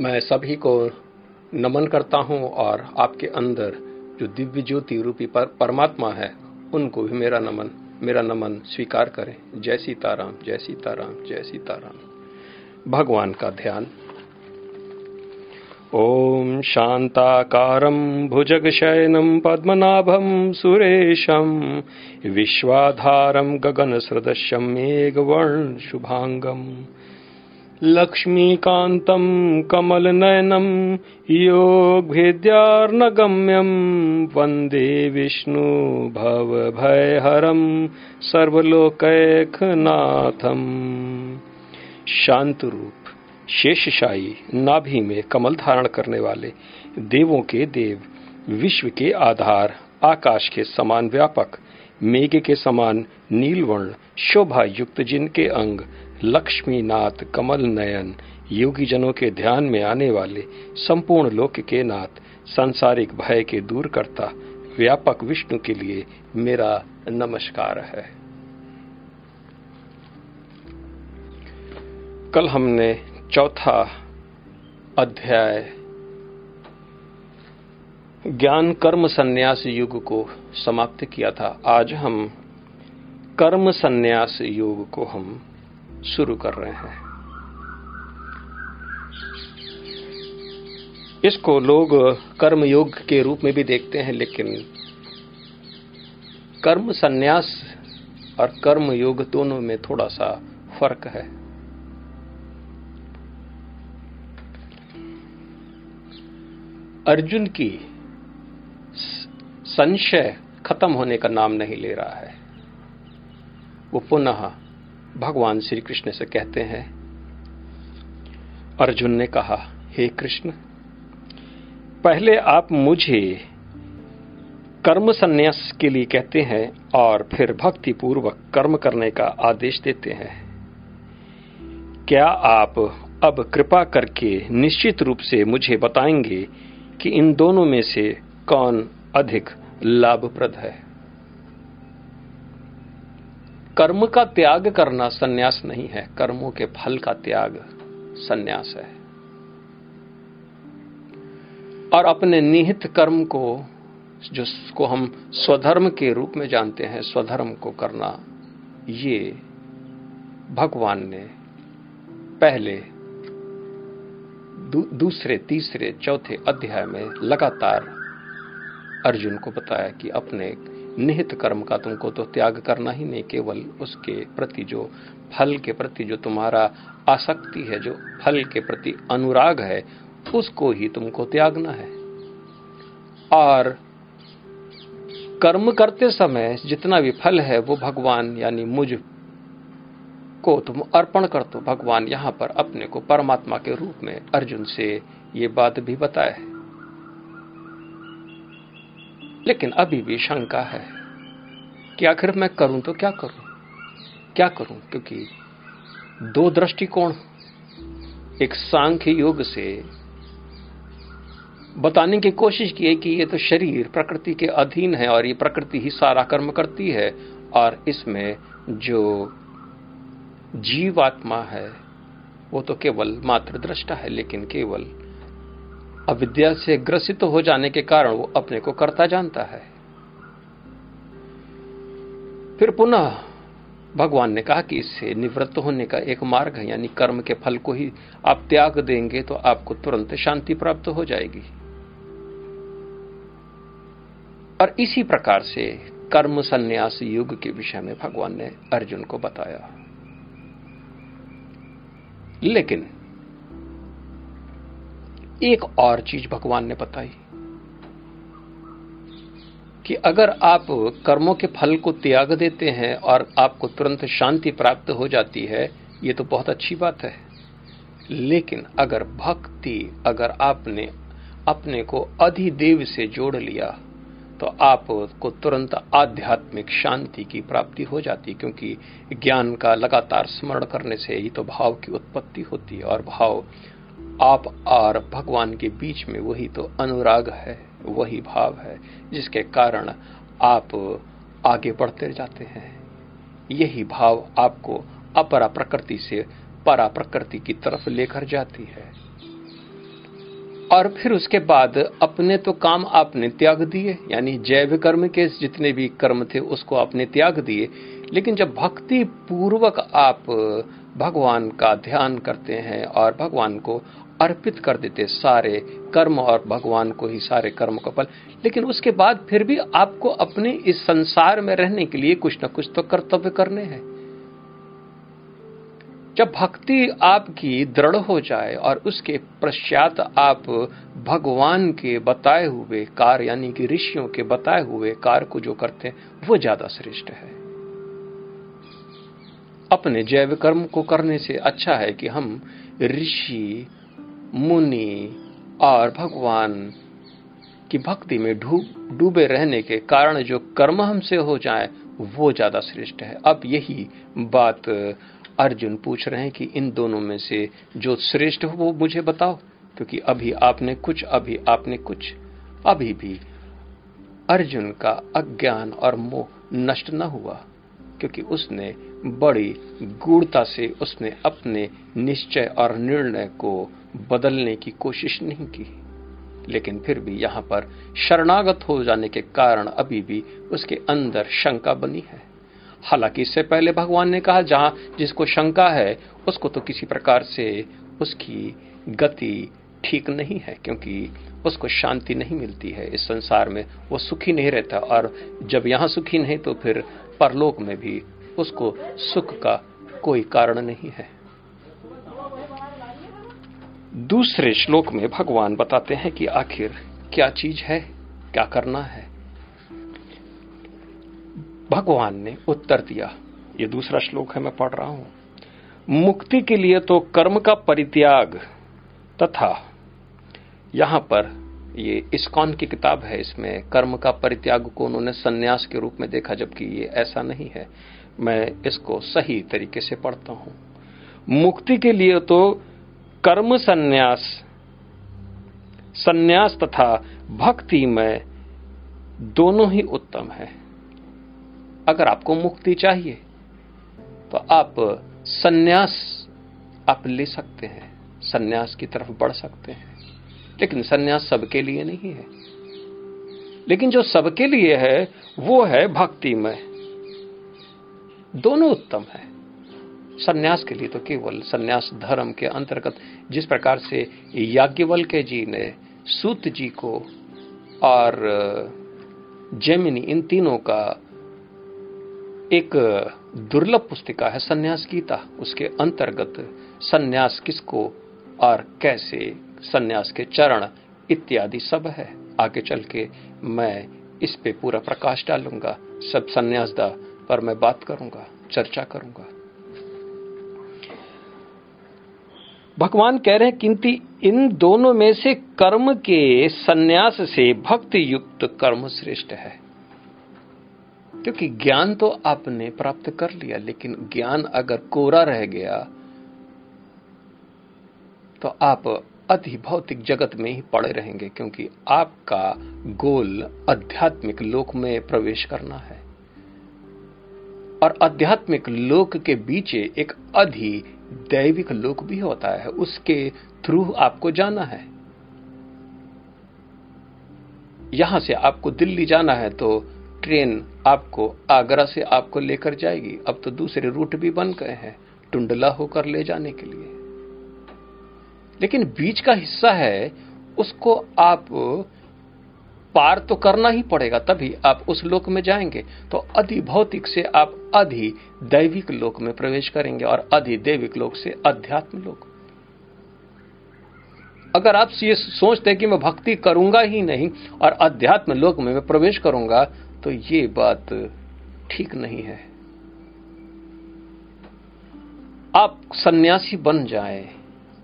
मैं सभी को नमन करता हूँ और आपके अंदर जो दिव्य ज्योति रूपी पर, परमात्मा है उनको भी मेरा नमन मेरा नमन स्वीकार करें। जय सीताराम जय सीताराम जय सीताराम। भगवान का ध्यान। ॐ शान्ताकारं भुजगशयनं पद्मनाभं सुरेशं विश्वाधारं गगनसदृशं मेघवर्णशुभाङ्गम्। लक्ष्मीकान्तं कमलनयनं योगभेद्यार्नगम्यं वंदे विष्णु भवभयहरं सर्वलोकैकनाथम्। शान्तरूप शेषशाही नाभि में कमल धारण करने वाले देवों के देव, विश्व के आधार, आकाश के समान व्यापक, मेघ के समान नीलवर्ण शोभा युक्त जिनके अंग लक्ष्मीनाथ कमल नयन योगी जनों के ध्यान में आने वाले संपूर्ण लोक के नाथ, सांसारिक भय के दूर करता व्यापक विष्णु के लिए मेरा नमस्कार है। कल हमने चौथा अध्याय ज्ञान कर्म संन्यास युग को समाप्त किया था। आज हम कर्म संन्यास योग को हम शुरू कर रहे हैं। इसको लोग कर्म योग के रूप में भी देखते हैं, लेकिन कर्म संन्यास और कर्म योग दोनों में थोड़ा सा फ़र्क है। अर्जुन की संशय खत्म होने का नाम नहीं ले रहा है। वो पुनः भगवान श्री कृष्ण से कहते हैं, अर्जुन ने कहा, हे कृष्ण, पहले आप मुझे कर्म संन्यास के लिए कहते हैं और फिर भक्ति पूर्वक कर्म करने का आदेश देते हैं। क्या आप अब कृपा करके निश्चित रूप से मुझे बताएँगे कि इन दोनों में से कौन अधिक लाभप्रद है? कर्म का त्याग करना सन्यास नहीं है कर्मों के फल का त्याग सन्यास है। और अपने निहित कर्म को जिसको हम स्वधर्म के रूप में जानते हैं स्वधर्म को करना ये भगवान ने पहले दू, दूसरे तीसरे चौथे अध्याय में लगातार अर्जुन को बताया कि अपने निहित कर्म का तुमको तो त्याग करना ही नहीं, केवल उसके प्रति जो फल के प्रति जो तुम्हारा आसक्ति है, जो फल के प्रति अनुराग है, उसको ही तुमको त्यागना है। और कर्म करते समय जितना भी फल है, वो भगवान यानी मुझ को तुम अर्पण कर दो। भगवान यहाँ पर अपने को परमात्मा के रूप में अर्जुन से ये बात भी बताए लेकिन अभी भी शंका है कि आखिर मैं करूँ तो क्या करूँ? क्या करूँ? क्योंकि दो दृष्टिकोण एक सांख्य योग से बताने की कोशिश की है कि ये तो शरीर प्रकृति के अधीन है और ये प्रकृति ही सारा कर्म करती है और इसमें जो जीवात्मा है, वो तो केवल मात्र दृष्टा है, लेकिन केवल अविद्या से ग्रसित हो जाने के कारण वो अपने को करता जानता है। फिर पुनः भगवान ने कहा कि इससे निवृत्त होने का एक मार्ग है, यानी कर्म के फल को ही आप त्याग देंगे तो आपको तुरंत शांति प्राप्त हो जाएगी। और इसी प्रकार से कर्म संन्यास युग के विषय में भगवान ने अर्जुन को बताया। लेकिन एक और चीज़ भगवान ने बताई कि अगर आप कर्मों के फल को त्याग देते हैं और आपको तुरंत शांति प्राप्त हो जाती है, ये तो बहुत अच्छी बात है। लेकिन अगर भक्ति अगर आपने अपने को अधिदेव से जोड़ लिया तो आपको तुरंत आध्यात्मिक शांति की प्राप्ति हो जाती, क्योंकि ज्ञान का लगातार स्मरण करने से ही तो भाव की उत्पत्ति होती है और भाव आप और भगवान के बीच में वही तो अनुराग है, वही भाव है, जिसके कारण आप आगे बढ़ते जाते हैं। यही भाव आपको अपरा प्रकृति से परा प्रकृति की तरफ़ लेकर जाती है। और फिर उसके बाद अपने तो काम आपने त्याग दिए, यानी जैव कर्म के जितने भी कर्म थे उसको आपने त्याग दिए, लेकिन जब भक्ति पूर्वक आप भगवान का ध्यान करते हैं और भगवान को अर्पित कर देते सारे कर्म और भगवान को ही सारे कर्म का फल। लेकिन उसके बाद फिर भी आपको अपने इस संसार में रहने के लिए कुछ ना कुछ तो कर्तव्य करने हैं। जब भक्ति आपकी दृढ़ हो जाए और उसके पश्चात आप भगवान के बताए हुए कार्य यानी कि ऋषियों के बताए हुए कार्य को जो करते हैं, वो ज़्यादा श्रेष्ठ है। अपने जैव कर्म को करने से अच्छा है कि हम ऋषि मुनि और भगवान की भक्ति में डूबे रहने के कारण जो कर्म हमसे हो जाए, वो ज़्यादा श्रेष्ठ है। अब यही बात अर्जुन पूछ रहे हैं कि इन दोनों में से जो श्रेष्ठ हो, वो मुझे बताओ, क्योंकि अभी आपने कुछ, अभी आपने कुछ। अभी भी अर्जुन का अज्ञान और मोह नष्ट न हुआ, क्योंकि उसने बड़ी गूढ़ता से उसने अपने निश्चय और निर्णय को बदलने की कोशिश नहीं की। लेकिन फिर भी यहाँ पर शरणागत हो जाने के कारण अभी भी उसके अंदर शंका बनी है। हालाँकि इससे पहले भगवान ने कहा, जहाँ जिसको शंका है, उसको तो किसी प्रकार से उसकी गति ठीक नहीं है, क्योंकि उसको शांति नहीं मिलती है। इस संसार में वो सुखी नहीं रहता और जब यहाँ सुखी नहीं तो फिर परलोक में भी उसको सुख का कोई कारण नहीं है। दूसरे श्लोक में भगवान बताते हैं कि आखिर क्या चीज़ है, क्या करना है। भगवान ने उत्तर दिया, ये दूसरा श्लोक है, मैं पढ़ रहा हूँ। मुक्ति के लिए तो कर्म का परित्याग तथा यहाँ पर ये इस्कॉन की किताब है, इसमें कर्म का परित्याग को उन्होंने सन्यास के रूप में देखा, जबकि ये ऐसा नहीं है। मैं इसको सही तरीके से पढ़ता हूँ। मुक्ति के लिए तो कर्म सन्यास सन्यास तथा भक्ति में दोनों ही उत्तम है। अगर आपको मुक्ति चाहिए तो आप सन्यास आप ले सकते हैं, सन्यास की तरफ़ बढ़ सकते हैं। लेकिन सन्यास सबके लिए नहीं है। लेकिन जो सबके लिए है, वो है भक्ति में। दोनों उत्तम है। सन्यास के लिए तो केवल सन्यास धर्म के अंतर्गत जिस प्रकार से याज्ञवल्क्य जी ने सूत जी को और जेमिनी इन तीनों का एक दुर्लभ पुस्तिका है, सन्यास गीता, उसके अंतर्गत सन्यास किसको और कैसे, सन्यास के चरण इत्यादि सब है। आगे चल के मैं इस पे पूरा प्रकाश डालूँगा। सब सन्यास दा पर मैं बात करूँगा, चर्चा करूँगा। भगवान कह रहे हैं, किंतु इन दोनों में से कर्म के सन्यास से भक्ति युक्त कर्म श्रेष्ठ है। क्योंकि ज्ञान तो आपने प्राप्त कर लिया, लेकिन ज्ञान अगर कोरा रह गया तो आप अति भौतिक जगत में ही पड़े रहेंगे, क्योंकि आपका गोल आध्यात्मिक लोक में प्रवेश करना है। और आध्यात्मिक लोक के बीच एक अधि दैविक लोक भी होता है, उसके थ्रू आपको जाना है। यहाँ से आपको दिल्ली जाना है तो ट्रेन आपको आगरा से आपको लेकर जाएगी। अब तो दूसरे रूट भी बन गए हैं, टुंडला होकर ले जाने के लिए। लेकिन बीच का हिस्सा है, उसको आप पार तो करना ही पड़ेगा, तभी आप उस लोक में जाएँगे। तो अधि भौतिक से आप अधि दैविक लोक में प्रवेश करेंगे और अधि दैविक लोक से अध्यात्म लोक। अगर आप ये सोचते हैं कि मैं भक्ति करूँगा ही नहीं और अध्यात्म लोक में मैं प्रवेश करूँगा तो ये बात ठीक नहीं है। आप सन्यासी बन जाएँ।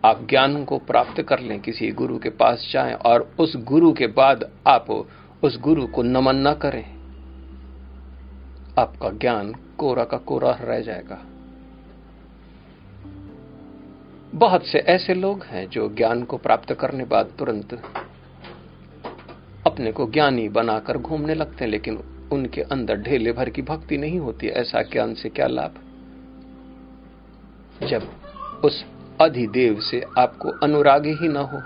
आप ज्ञान को प्राप्त कर लें किसी गुरु के पास जाएँ और उस गुरु के बाद आप उस गुरु को नमन न करें। आपका ज्ञान कोरा का कोरा रह जाएगा। बहुत से ऐसे लोग हैं जो ज्ञान को प्राप्त करने बाद तुरंत अपने को ज्ञानी बनाकर घूमने लगते हैं, लेकिन उनके अंदर ढेले भर की भक्ति नहीं होती। ऐसा ज्ञान से क्या लाभ? जब उस अधिदेव से आपको अनुराग ही ना हो।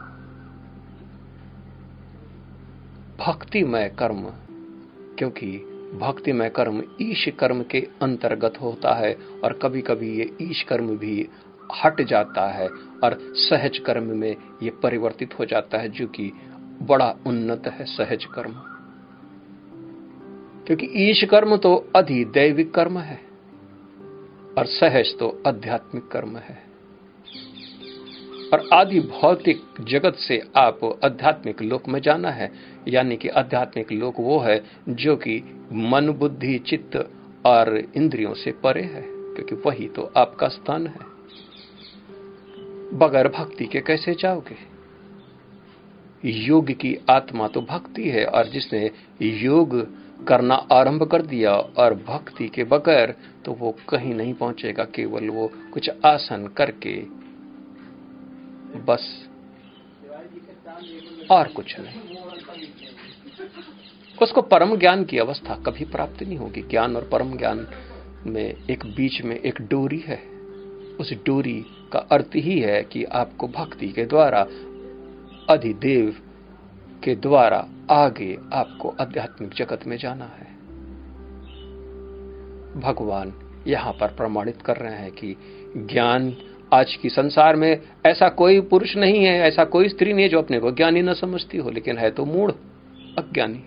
भक्तिमय कर्म, क्योंकि भक्तिमय कर्म ईश कर्म के अंतर्गत होता है और कभी कभी ये ईश कर्म भी हट जाता है और सहज कर्म में ये परिवर्तित हो जाता है, जो कि बड़ा उन्नत है सहज कर्म। क्योंकि ईश कर्म तो अधिदैविक कर्म है और सहज तो आध्यात्मिक कर्म है। और आदि भौतिक जगत से आप आध्यात्मिक लोक में जाना है, यानी कि आध्यात्मिक लोक वो है जो कि मन, बुद्धि, चित्त और इंद्रियों से परे है, क्योंकि वही तो आपका स्थान है। बगैर भक्ति के कैसे जाओगे? योग की आत्मा तो भक्ति है, और जिसने योग करना आरंभ कर दिया और भक्ति के बगैर तो वो कहीं नहीं पहुंचेगा, केवल वो कुछ आसन करके बस। और कुछ नहीं। उसको परम ज्ञान की अवस्था कभी प्राप्त नहीं होगी। ज्ञान और परम ज्ञान में एक बीच में एक डोरी है। उस डोरी का अर्थ ही है कि आपको भक्ति के द्वारा, अधिदेव के द्वारा आगे आपको आध्यात्मिक जगत में जाना है। भगवान यहाँ पर प्रमाणित कर रहे हैं कि ज्ञान आज की संसार में ऐसा कोई पुरुष नहीं है, ऐसा कोई स्त्री नहीं है जो अपने को ज्ञानी न समझती हो, लेकिन है तो मूढ़, अज्ञानी।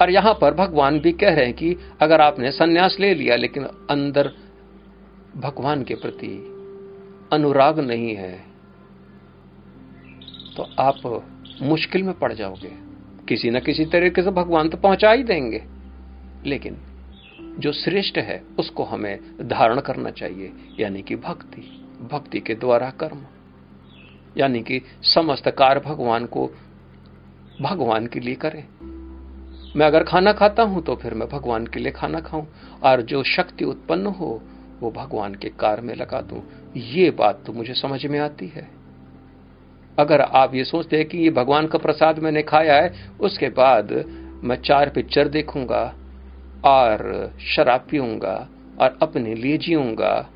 और यहाँ पर भगवान भी कह रहे हैं कि अगर आपने सन्यास ले लिया, लेकिन अंदर भगवान के प्रति अनुराग नहीं है तो आप मुश्किल में पड़ जाओगे। किसी न किसी तरीके से भगवान तो पहुँचा ही देंगे। लेकिन जो श्रेष्ठ है, उसको हमें धारण करना चाहिए, यानी कि भक्ति। भक्ति के द्वारा कर्म। यानी कि समस्त कार्य भगवान को भगवान के लिए करें। मैं अगर खाना खाता हूँ तो फिर मैं भगवान के लिए खाना खाऊं, और जो शक्ति उत्पन्न हो, वो भगवान के कार्य में लगा दूँ। ये बात तो मुझे समझ में आती है। अगर आप ये सोचते हैं कि ये भगवान का प्रसाद मैंने खाया है, उसके बाद मैं चार पिक्चर देखूँगा और शराब पीऊँगा और अपने लिए जीऊँगा।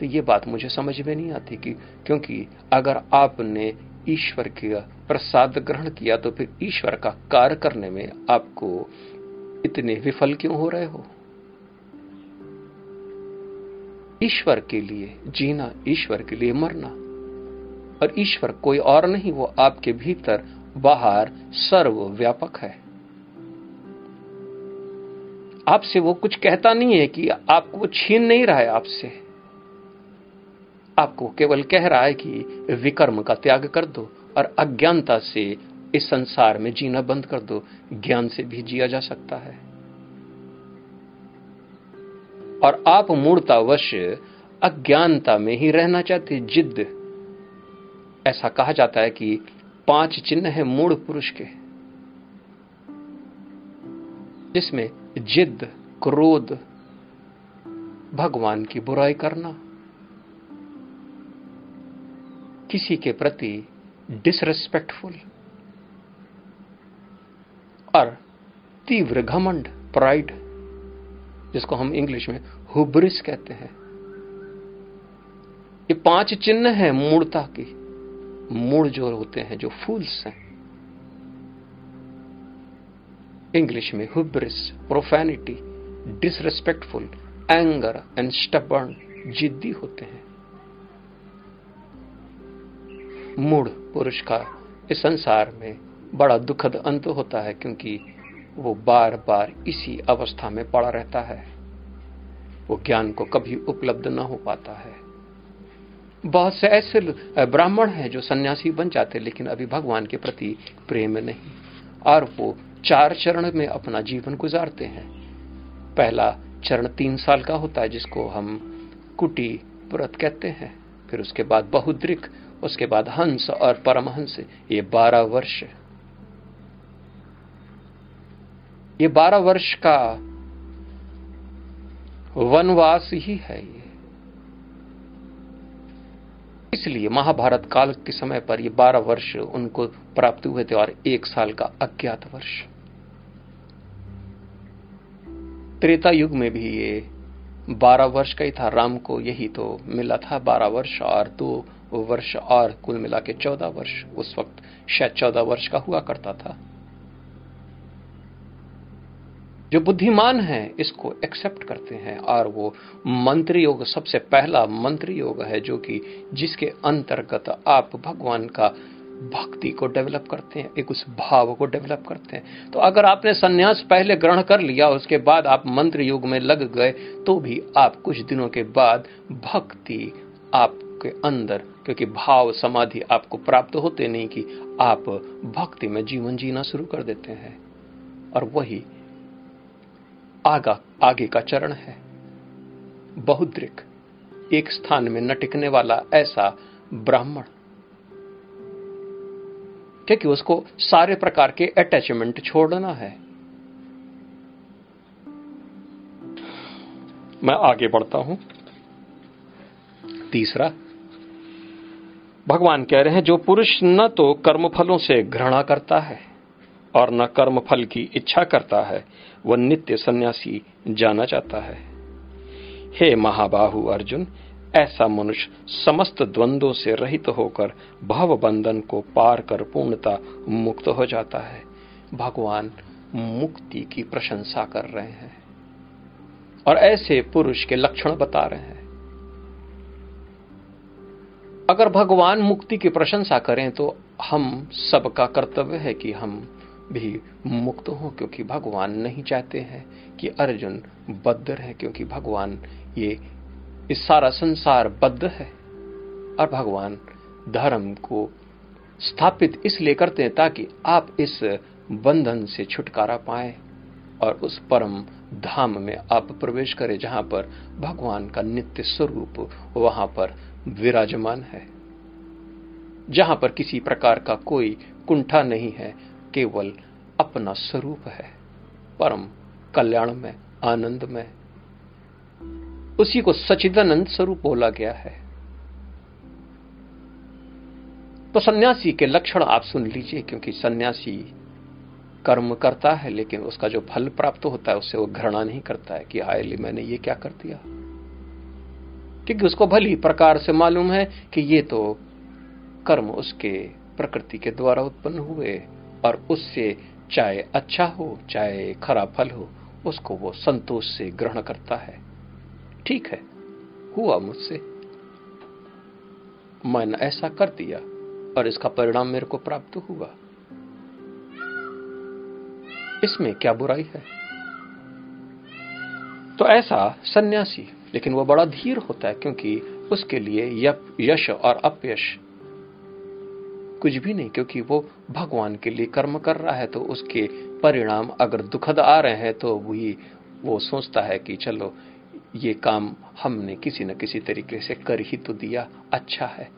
तो ये बात मुझे समझ में नहीं आती कि, क्योंकि अगर आपने ईश्वर का प्रसाद ग्रहण किया तो फिर ईश्वर का कार्य करने में आपको इतने विफल क्यों हो रहे हो? ईश्वर के लिए जीना, ईश्वर के लिए मरना। और ईश्वर कोई और नहीं, वो आपके भीतर बाहर सर्व व्यापक है। आपसे वो कुछ कहता नहीं है कि आपको छीन नहीं रहा है आपसे। आपको केवल कह रहा है कि विकर्म का त्याग कर दो और अज्ञानता से इस संसार में जीना बंद कर दो। ज्ञान से भी जिया जा सकता है। और आप मूर्तावश अज्ञानता में ही रहना चाहते, जिद्द। ऐसा कहा जाता है कि पाँच चिन्ह है मूढ़ पुरुष के। जिसमें जिद्द क्रोध, भगवान की बुराई करना, किसी के प्रति डिसरेस्पेक्टफुल और तीव्र घमंड प्राइड जिसको हम इंग्लिश में हुब्रिस कहते हैं। ये पाँच चिन्ह हैं मूर्ता की मूड जो होते हैं, जो फूल्स हैं। इंग्लिश में hubris profanity disrespectful anger and stubborn जिद्दी होते हैं। मूड पुरुष का इस संसार में बड़ा दुखद अंत होता है क्योंकि वो बार बार इसी अवस्था में पड़ा रहता है। वो ज्ञान को कभी उपलब्ध न हो पाता है। बहुत से ऐसे ब्राह्मण हैं जो सन्यासी बन जाते लेकिन अभी भगवान के प्रति प्रेम नहीं। और वो चार चरण में अपना जीवन गुजारते हैं। पहला चरण तीन साल का होता है, जिसको हम कुटी व्रत कहते हैं। फिर उसके बाद बहुद्रिक, उसके बाद हंस और परमहंस, ये बारह वर्ष। ये बारह वर्ष का वनवास ही है ये। इसलिए महाभारत काल के समय पर ये बारह वर्ष उनको प्राप्त हुए थे और एक साल का अज्ञात वर्ष। त्रेता युग में भी ये बारह वर्ष का ही था। राम को यही तो मिला था बारह वर्ष और दो वर्ष और कुल मिला के चौदह वर्ष। उस वक्त शायद चौदह वर्ष का हुआ करता था। जो बुद्धिमान हैं, इसको एक्सेप्ट करते हैं और वो मंत्र योग, सबसे पहला मंत्र योग है जो कि जिसके अंतर्गत आप भगवान का भक्ति को डेवलप करते हैं, एक उस भाव को डेवलप करते हैं। तो अगर आपने सन्यास पहले ग्रहण कर लिया, उसके बाद आप मंत्र युग में लग गए तो भी आप कुछ दिनों के बाद भक्ति आपके अंदर, क्योंकि भाव समाधि आपको प्राप्त होते नहीं कि आप भक्ति में जीवन जीना शुरू कर देते हैं। और वही आगा, आगे का चरण है। बहुद्रिक, एक स्थान में न टिकने वाला ऐसा ब्राह्मण क्योंकि उसको सारे प्रकार के अटैचमेंट छोड़ना है। मैं आगे बढ़ता हूँ। तीसरा, भगवान कह रहे हैं, जो पुरुष न तो कर्मफलों से घृणा करता है और न कर्मफल की इच्छा करता है, वह नित्य सन्यासी जाना चाहता है। हे महाबाहु अर्जुन ऐसा मनुष्य समस्त द्वंद्वों से रहित होकर भव बंधन को पार कर पूर्णता मुक्त हो जाता है। भगवान मुक्ति की प्रशंसा कर रहे हैं और ऐसे पुरुष के लक्षण बता रहे हैं। अगर भगवान मुक्ति की प्रशंसा करें तो हम सबका कर्तव्य है कि हम भी मुक्त हो, क्योंकि भगवान नहीं चाहते हैं कि अर्जुन बद्ध रहे, क्योंकि भगवान ये इस सारा संसार बद्ध है। और भगवान धर्म को स्थापित इसलिए करते हैं ताकि आप इस बंधन से छुटकारा पाए और उस परम धाम में आप प्रवेश करें जहाँ पर भगवान का नित्य स्वरूप वहाँ पर विराजमान है। जहाँ पर किसी प्रकार का कोई कुंठा नहीं है, केवल अपना स्वरूप है। परम कल्याण में आनंद में उसी को सचिदानंद स्वरूप बोला गया है। तो सन्यासी के लक्षण आप सुन लीजिए, क्योंकि सन्यासी कर्म करता है, लेकिन उसका जो फल प्राप्त होता है, उससे वो घृणा नहीं करता है कि, हाय मैंने ये क्या कर दिया? क्योंकि उसको भली प्रकार से मालूम है कि ये तो कर्म उसके प्रकृति के द्वारा उत्पन्न हुए, और उससे चाहे अच्छा हो, चाहे खराब फल हो, उसको वो संतोष से ग्रहण करता है। ठीक है, हुआ मुझसे। मैंने ऐसा कर दिया और इसका परिणाम मेरे को प्राप्त हुआ। इसमें क्या बुराई है? तो ऐसा सन्यासी, लेकिन वह बड़ा धीर होता है क्योंकि उसके लिए यश और अपयश कुछ भी नहीं, क्योंकि वो भगवान के लिए कर्म कर रहा है तो उसके परिणाम अगर दुखद आ रहे हैं तो वही वो सोचता है कि चलो ये काम हमने किसी न किसी तरीके से कर ही तो दिया अच्छा है।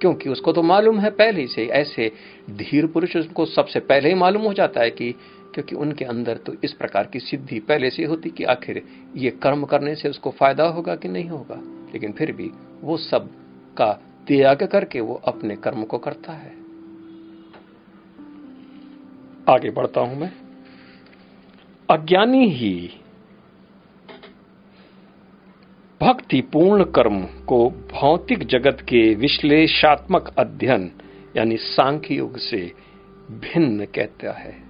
क्योंकि उसको तो मालूम है पहले से, ऐसे धीर पुरुष को सबसे पहले ही मालूम हो जाता है कि, क्योंकि उनके अंदर तो इस प्रकार की सिद्धि पहले से होती कि आखिर ये कर्म करने से उसको फ़ायदा होगा कि नहीं होगा? लेकिन फिर भी वो सब का त्याग करके वो अपने कर्म को करता है। आगे बढ़ता हूँ मैं। अज्ञानी ही भक्ति पूर्ण कर्म को भौतिक जगत के विश्लेषात्मक अध्ययन, यानी सांख्य युग से भिन्न कहता है।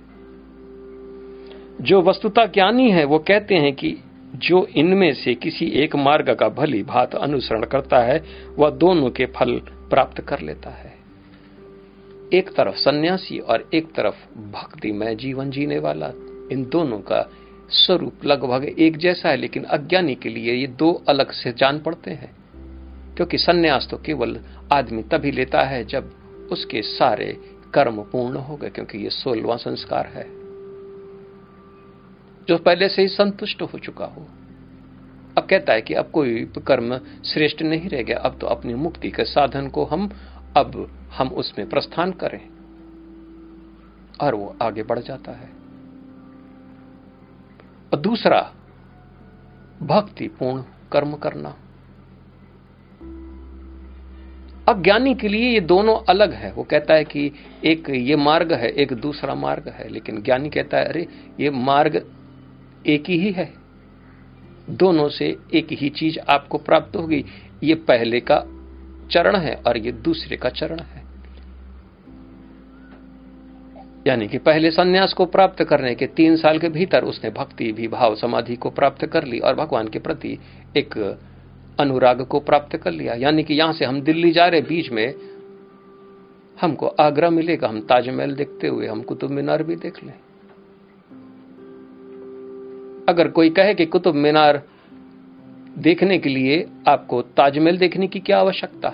जो वस्तुता ज्ञानी है, वो कहते हैं कि जो इनमें से किसी एक मार्ग का भली भात अनुसरण करता है, वह दोनों के फल प्राप्त कर लेता है। एक तरफ़ सन्यासी और एक तरफ़ भक्ति में जीवन जीने वाला, इन दोनों का स्वरूप लगभग एक जैसा है, लेकिन अज्ञानी के लिए ये दो अलग से जान पड़ते हैं, क्योंकि सन्यास तो केवल आदमी तभी लेता है जब उसके सारे कर्म पूर्ण हो गए, क्योंकि ये सोलवा संस्कार है, जो पहले से ही संतुष्ट हो चुका हो। अब कहता है कि अब कोई कर्म श्रेष्ठ नहीं रह गया, अब तो अपनी मुक्ति के साधन को हम, अब हम उसमें प्रस्थान करें, और वो आगे बढ़ जाता है। और दूसरा, भक्तिपूर्ण कर्म करना। अज्ञानी के लिए ये दोनों अलग है। वो कहता है कि एक ये मार्ग है, एक दूसरा मार्ग है। लेकिन ज्ञानी कहता है, अरे, ये मार्ग एक ही है। दोनों से एक ही चीज़ आपको प्राप्त होगी। ये पहले का चरण है और ये दूसरे का चरण है। यानी कि पहले सन्यास को प्राप्त करने के तीन साल के भीतर उसने भक्ति भी भाव समाधि को प्राप्त कर ली और भगवान के प्रति एक अनुराग को प्राप्त कर लिया। यानी कि यहाँ से हम दिल्ली जा रहे, बीच में हमको आगरा मिलेगा। हम ताजमहल देखते हुए, हम कुतुब मीनार भी देख लें। अगर कोई कहे कि कुतुब मीनार देखने के लिए आपको ताजमहल देखने की क्या आवश्यकता?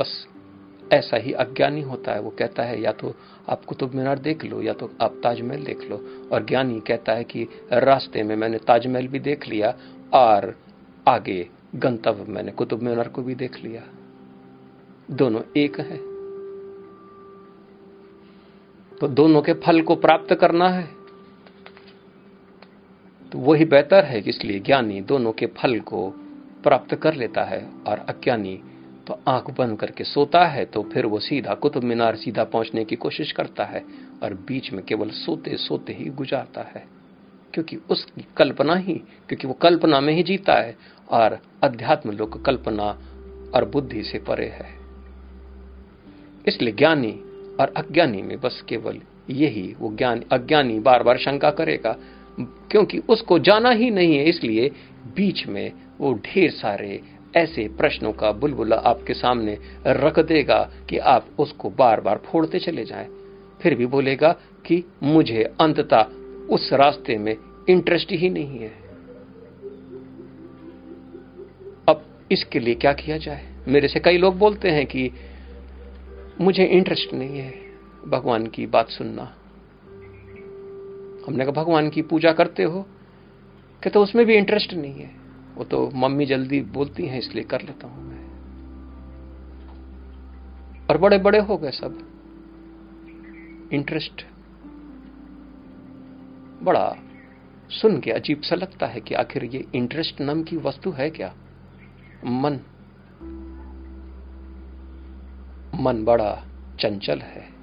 बस। ऐसा ही अज्ञानी होता है। वो कहता है, या तो आप कुतुब मीनार देख लो, या तो आप ताजमहल देख लो। और ज्ञानी कहता है कि रास्ते में मैंने ताजमहल भी देख लिया, और आगे गंतव्य मैंने कुतुब मीनार को भी देख लिया। दोनों एक है। तो दोनों के फल को प्राप्त करना है। तो वही बेहतर है इसलिए ज्ञानी दोनों के फल को प्राप्त कर लेता है, और अज्ञानी तो आँख बंद करके सोता है तो फिर वो सीधा कुतुब मीनार सीधा पहुँचने की कोशिश करता है और बीच में केवल सोते सोते ही गुजारता है। क्योंकि उसकी कल्पना ही, क्योंकि वो कल्पना में ही जीता है और अध्यात्म लोक कल्पना और बुद्धि से परे है। इसलिए ज्ञानी और अज्ञानी में बस केवल यही वो ज्ञान, अज्ञानी बार बार शंका करेगा, क्योंकि उसको जाना ही नहीं है, इसलिए बीच में वो ढेर सारे ऐसे प्रश्नों का बुलबुला आपके सामने रख देगा कि आप उसको बार बार फोड़ते चले जाएँ। फिर भी बोलेगा कि मुझे अंततः उस रास्ते में इंटरेस्ट ही नहीं है। अब इसके लिए क्या किया जाए? मेरे से कई लोग बोलते हैं कि मुझे इंटरेस्ट नहीं है भगवान की बात सुनना। हमने कहा, भगवान की पूजा करते हो? कहते तो उसमें भी इंटरेस्ट नहीं है। वो तो मम्मी जल्दी बोलती हैं, इसलिए कर लेता हूँ मैं। और बड़े बड़े हो गए सब। इंटरेस्ट बड़ा सुन के अजीब सा लगता है कि आखिर ये इंटरेस्ट नाम की वस्तु है क्या? मन। मन बड़ा चंचल है।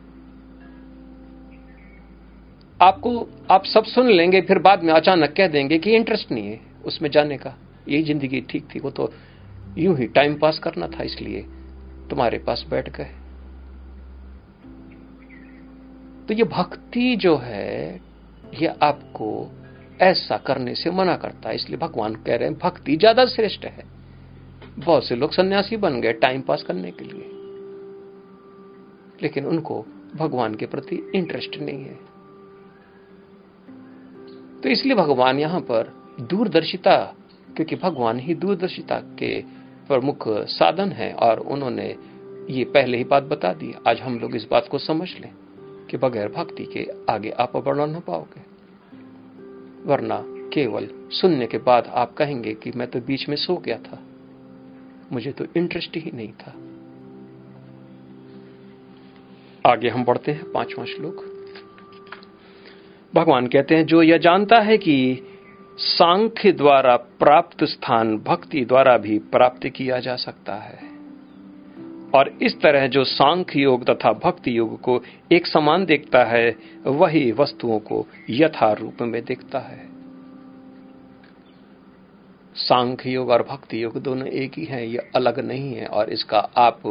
आपको, आप सब सुन लेंगे, फिर बाद में अचानक कह देंगे कि इंटरेस्ट नहीं है उसमें जाने का। यही ज़िंदगी ठीक थी, वो तो यूँ ही टाइम पास करना था इसलिए तुम्हारे पास बैठ गए। तो ये भक्ति जो है, ये आपको ऐसा करने से मना करता है, इसलिए भगवान कह रहे हैं, भक्ति ज़्यादा श्रेष्ठ है। बहुत से लोग सन्यासी बन गए टाइम पास करने के लिए। लेकिन उनको भगवान के प्रति इंटरेस्ट नहीं है। तो इसलिए भगवान यहाँ पर दूरदर्शिता क्योंकि भगवान ही दूरदर्शिता के प्रमुख साधन है और उन्होंने ये पहले ही बात बता दी। आज हम लोग इस बात को समझ लें कि बगैर भक्ति के आगे आप बढ़ ना पाओगे। वरना केवल सुनने के बाद आप कहेंगे कि मैं तो बीच में सो गया था। मुझे तो इंटरेस्ट ही नहीं था। आगे हम बढ़ते हैं पांचवा श्लोक। भगवान कहते हैं, जो यह जानता है कि सांख्य द्वारा प्राप्त स्थान, भक्ति द्वारा भी प्राप्त किया जा सकता है। और इस तरह जो सांख्य योग तथा भक्ति योग को एक समान देखता है, वही वस्तुओं को यथा रूप में देखता है। सांख्य योग और भक्ति योग दोनों एक ही हैं, ये अलग नहीं है, और इसका आप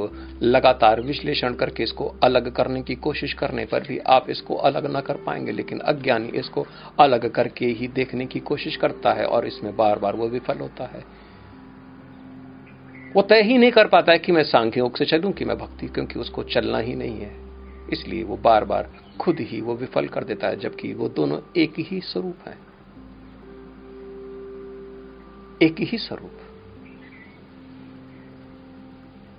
लगातार विश्लेषण करके इसको अलग करने की कोशिश करने पर भी आप इसको अलग ना कर पाएँगे, लेकिन अज्ञानी इसको अलग करके ही देखने की कोशिश करता है और इसमें बार बार वो विफल होता है। वो तय ही नहीं कर पाता है कि मैं सांख्य योग से चलूँ कि मैं भक्ति, क्योंकि उसको चलना ही नहीं है। इसलिए वो बार बार खुद ही वो विफल कर देता है, जबकि वो दोनों एक ही स्वरूप है। एक ही स्वरूप।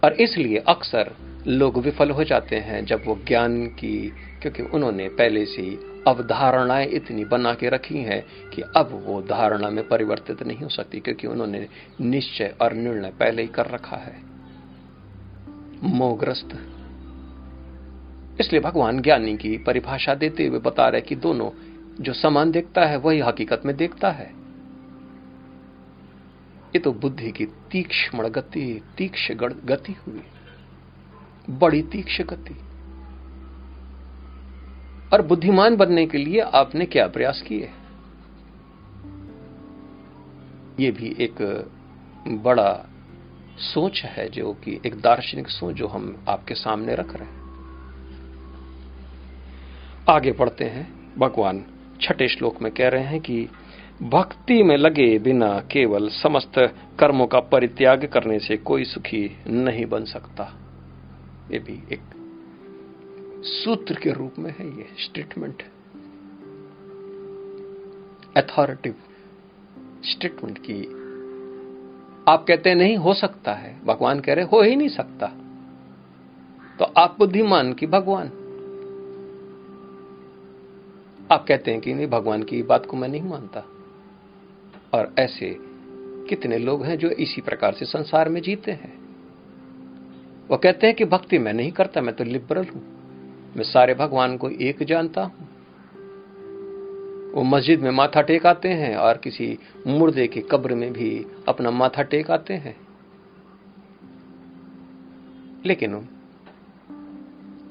और इसलिए अक्सर लोग विफल हो जाते हैं जब वो ज्ञान की, क्योंकि उन्होंने पहले से अवधारणाएँ इतनी बना के रखी हैं कि अब वो धारणा में परिवर्तित नहीं हो सकती, क्योंकि उन्होंने निश्चय और निर्णय पहले ही कर रखा है। मोहग्रस्त। इसलिए भगवान ज्ञानी की परिभाषा देते हुए बता रहे कि दोनों जो समान देखता है, वही हकीकत में देखता है। ये तो बुद्धि की तीक्ष्ण गति तीक्ष गति हुई। बड़ी तीक्ष गति। और बुद्धिमान बनने के लिए आपने क्या प्रयास किए? ये भी एक बड़ा सोच है जो कि एक दार्शनिक सोच जो हम आपके सामने रख रहे हैं। आगे पढ़ते हैं। भगवान छठे श्लोक में कह रहे हैं कि भक्ति में लगे बिना केवल समस्त कर्मों का परित्याग करने से कोई सुखी नहीं बन सकता। ये भी एक सूत्र के रूप में है, ये स्टेटमेंट अथॉरिटिव स्टेटमेंट की आप कहते हैं, नहीं, हो सकता है। भगवान कह रहे हो ही नहीं सकता। तो आप बुद्धिमान की भगवान। आप कहते हैं कि नहीं, भगवान की बात को मैं नहीं मानता। और ऐसे कितने लोग हैं जो इसी प्रकार से संसार में जीते हैं? वो कहते हैं कि भक्ति मैं नहीं करता, मैं तो लिबरल हूँ। मैं सारे भगवान को एक जानता हूँ। वो मस्जिद में माथा टेक आते हैं और किसी मुर्दे की कब्र में भी अपना माथा टेक आते हैं। लेकिन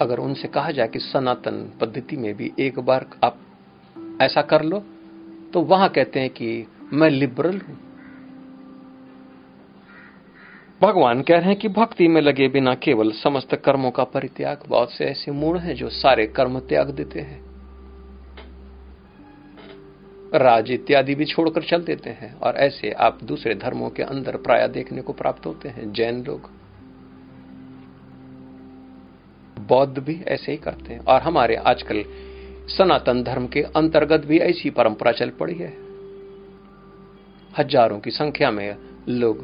अगर उनसे कहा जाए कि सनातन पद्धति में भी एक बार आप ऐसा कर लो तो वहाँ कहते हैं कि मैं लिबरल हूँ। भगवान कह रहे हैं कि भक्ति में लगे बिना केवल समस्त कर्मों का परित्याग, बहुत से ऐसे मूड हैं जो सारे कर्म त्याग देते हैं। राज इत्यादि भी छोड़कर चल देते हैं और ऐसे आप दूसरे धर्मों के अंदर प्राय देखने को प्राप्त होते हैं, जैन लोग। बौद्ध भी ऐसे ही करते हैं और हमारे आजकल सनातन धर्म के अंतर्गत भी ऐसी परंपरा चल पड़ी है। हज़ारों की संख्या में लोग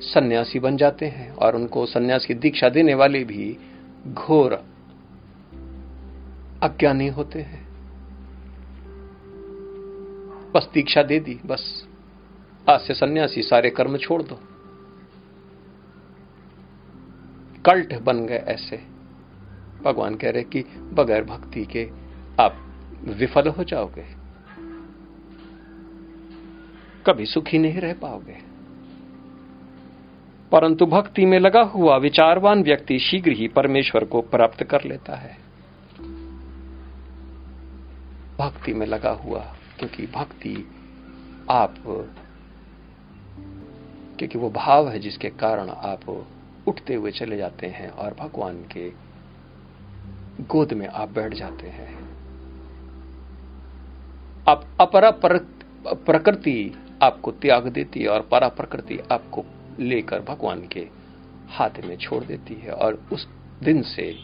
सन्यासी बन जाते हैं और उनको सन्यास की दीक्षा देने वाले भी घोर अज्ञानी होते हैं। बस दीक्षा दे दी, बस। आज से सन्यासी सारे कर्म छोड़ दो। कल्ट बन गए ऐसे। भगवान कह रहे कि बगैर भक्ति के आप विफल हो जाओगे। कभी सुखी नहीं रह पाओगे। परंतु भक्ति में लगा हुआ विचारवान व्यक्ति शीघ्र ही परमेश्वर को प्राप्त कर लेता है। भक्ति में लगा हुआ, क्योंकि भक्ति आप, क्योंकि वो भाव है जिसके कारण आप उठते हुए चले जाते हैं और भगवान के गोद में आप बैठ जाते हैं। आप अपरा प्रकृति आपको त्याग देती है और परा प्रकृति आपको लेकर भगवान के हाथ में छोड़ देती है और उस दिन से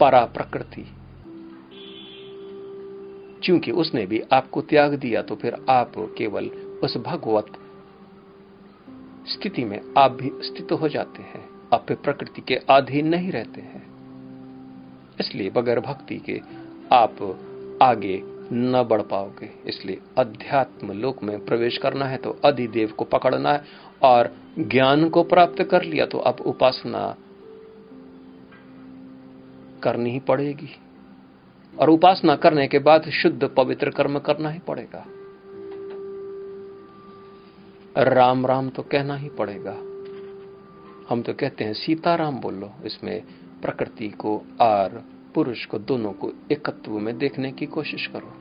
परा प्रकृति क्योंकि उसने भी आपको त्याग दिया तो फिर आप केवल उस भगवत स्थिति में आप भी स्थित हो जाते हैं। आप फिर प्रकृति के अधीन नहीं रहते हैं। इसलिए बगैर भक्ति के आप आगे न बढ़ पाओगे। इसलिए अध्यात्म लोक में प्रवेश करना है तो अधिदेव को पकड़ना है और ज्ञान को प्राप्त कर लिया तो अब उपासना करनी ही पड़ेगी। और उपासना करने के बाद शुद्ध पवित्र कर्म करना ही पड़ेगा। राम राम तो कहना ही पड़ेगा। हम तो कहते हैं, सीताराम बोलो। इसमें प्रकृति को और पुरुष को दोनों को एकत्व में देखने की कोशिश करो।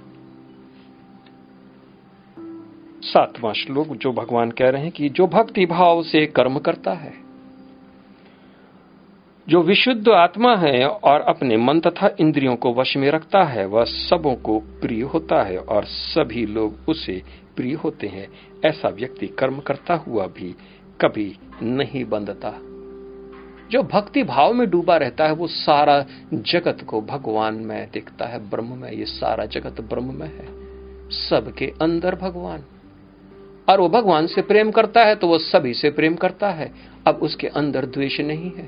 सातवां श्लोक, जो भगवान कह रहे हैं कि जो भक्ति भाव से कर्म करता है, जो विशुद्ध आत्मा है और अपने मन तथा इंद्रियों को वश में रखता है, वह सबों को प्रिय होता है और सभी लोग उसे प्रिय होते हैं। ऐसा व्यक्ति कर्म करता हुआ भी कभी नहीं बंधता। जो भक्ति भाव में डूबा रहता है, वो सारा जगत को भगवान में देखता है, ब्रह्म में। ये सारा जगत ब्रह्म में है। सबके अंदर भगवान। और वो भगवान से प्रेम करता है तो वो सभी से प्रेम करता है। अब उसके अंदर द्वेष नहीं है।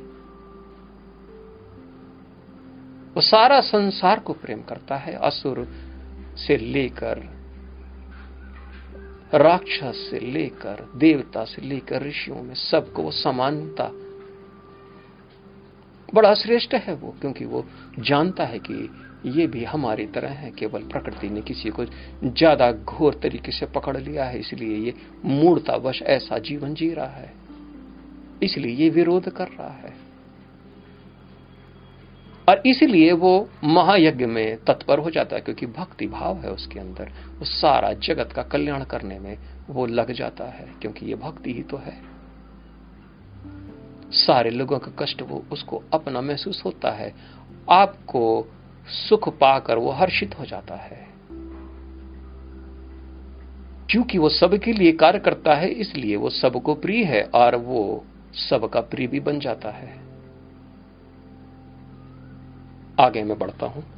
वो सारा संसार को प्रेम करता है। असुर से लेकर, राक्षस से लेकर, देवता से लेकर, ऋषियों में सबको वो समानता बड़ा श्रेष्ठ है वो, क्योंकि वो जानता है कि ये भी हमारी तरह है, केवल प्रकृति ने किसी को ज़्यादा घोर तरीके से पकड़ लिया है, इसलिए ये मूर्तावश ऐसा जीवन जी रहा है। इसलिए ये विरोध कर रहा है। और इसीलिए वो महायज्ञ में तत्पर हो जाता है, क्योंकि भक्ति भाव है उसके अंदर। वो सारा जगत का कल्याण करने में वो लग जाता है, क्योंकि ये भक्ति ही तो है। सारे लोगों का कष्ट वो उसको अपना महसूस होता है। आपको सुख पाकर वो हर्षित हो जाता है। क्योंकि वो सबके लिए कार्य करता है, इसलिए वो सबको प्रिय है और वो सबका प्रिय भी बन जाता है। आगे मैं बढ़ता हूँ।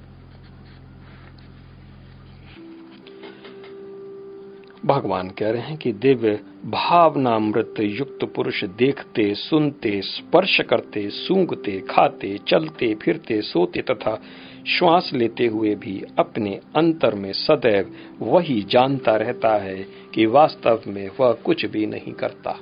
भगवान कह रहे हैं कि दिव्य भावनामृत युक्त पुरुष देखते, सुनते, स्पर्श करते, सूंघते, खाते, चलते, फिरते, सोते तथा श्वास लेते हुए भी अपने अंतर में सदैव वही जानता रहता है कि वास्तव में वह कुछ भी नहीं करता।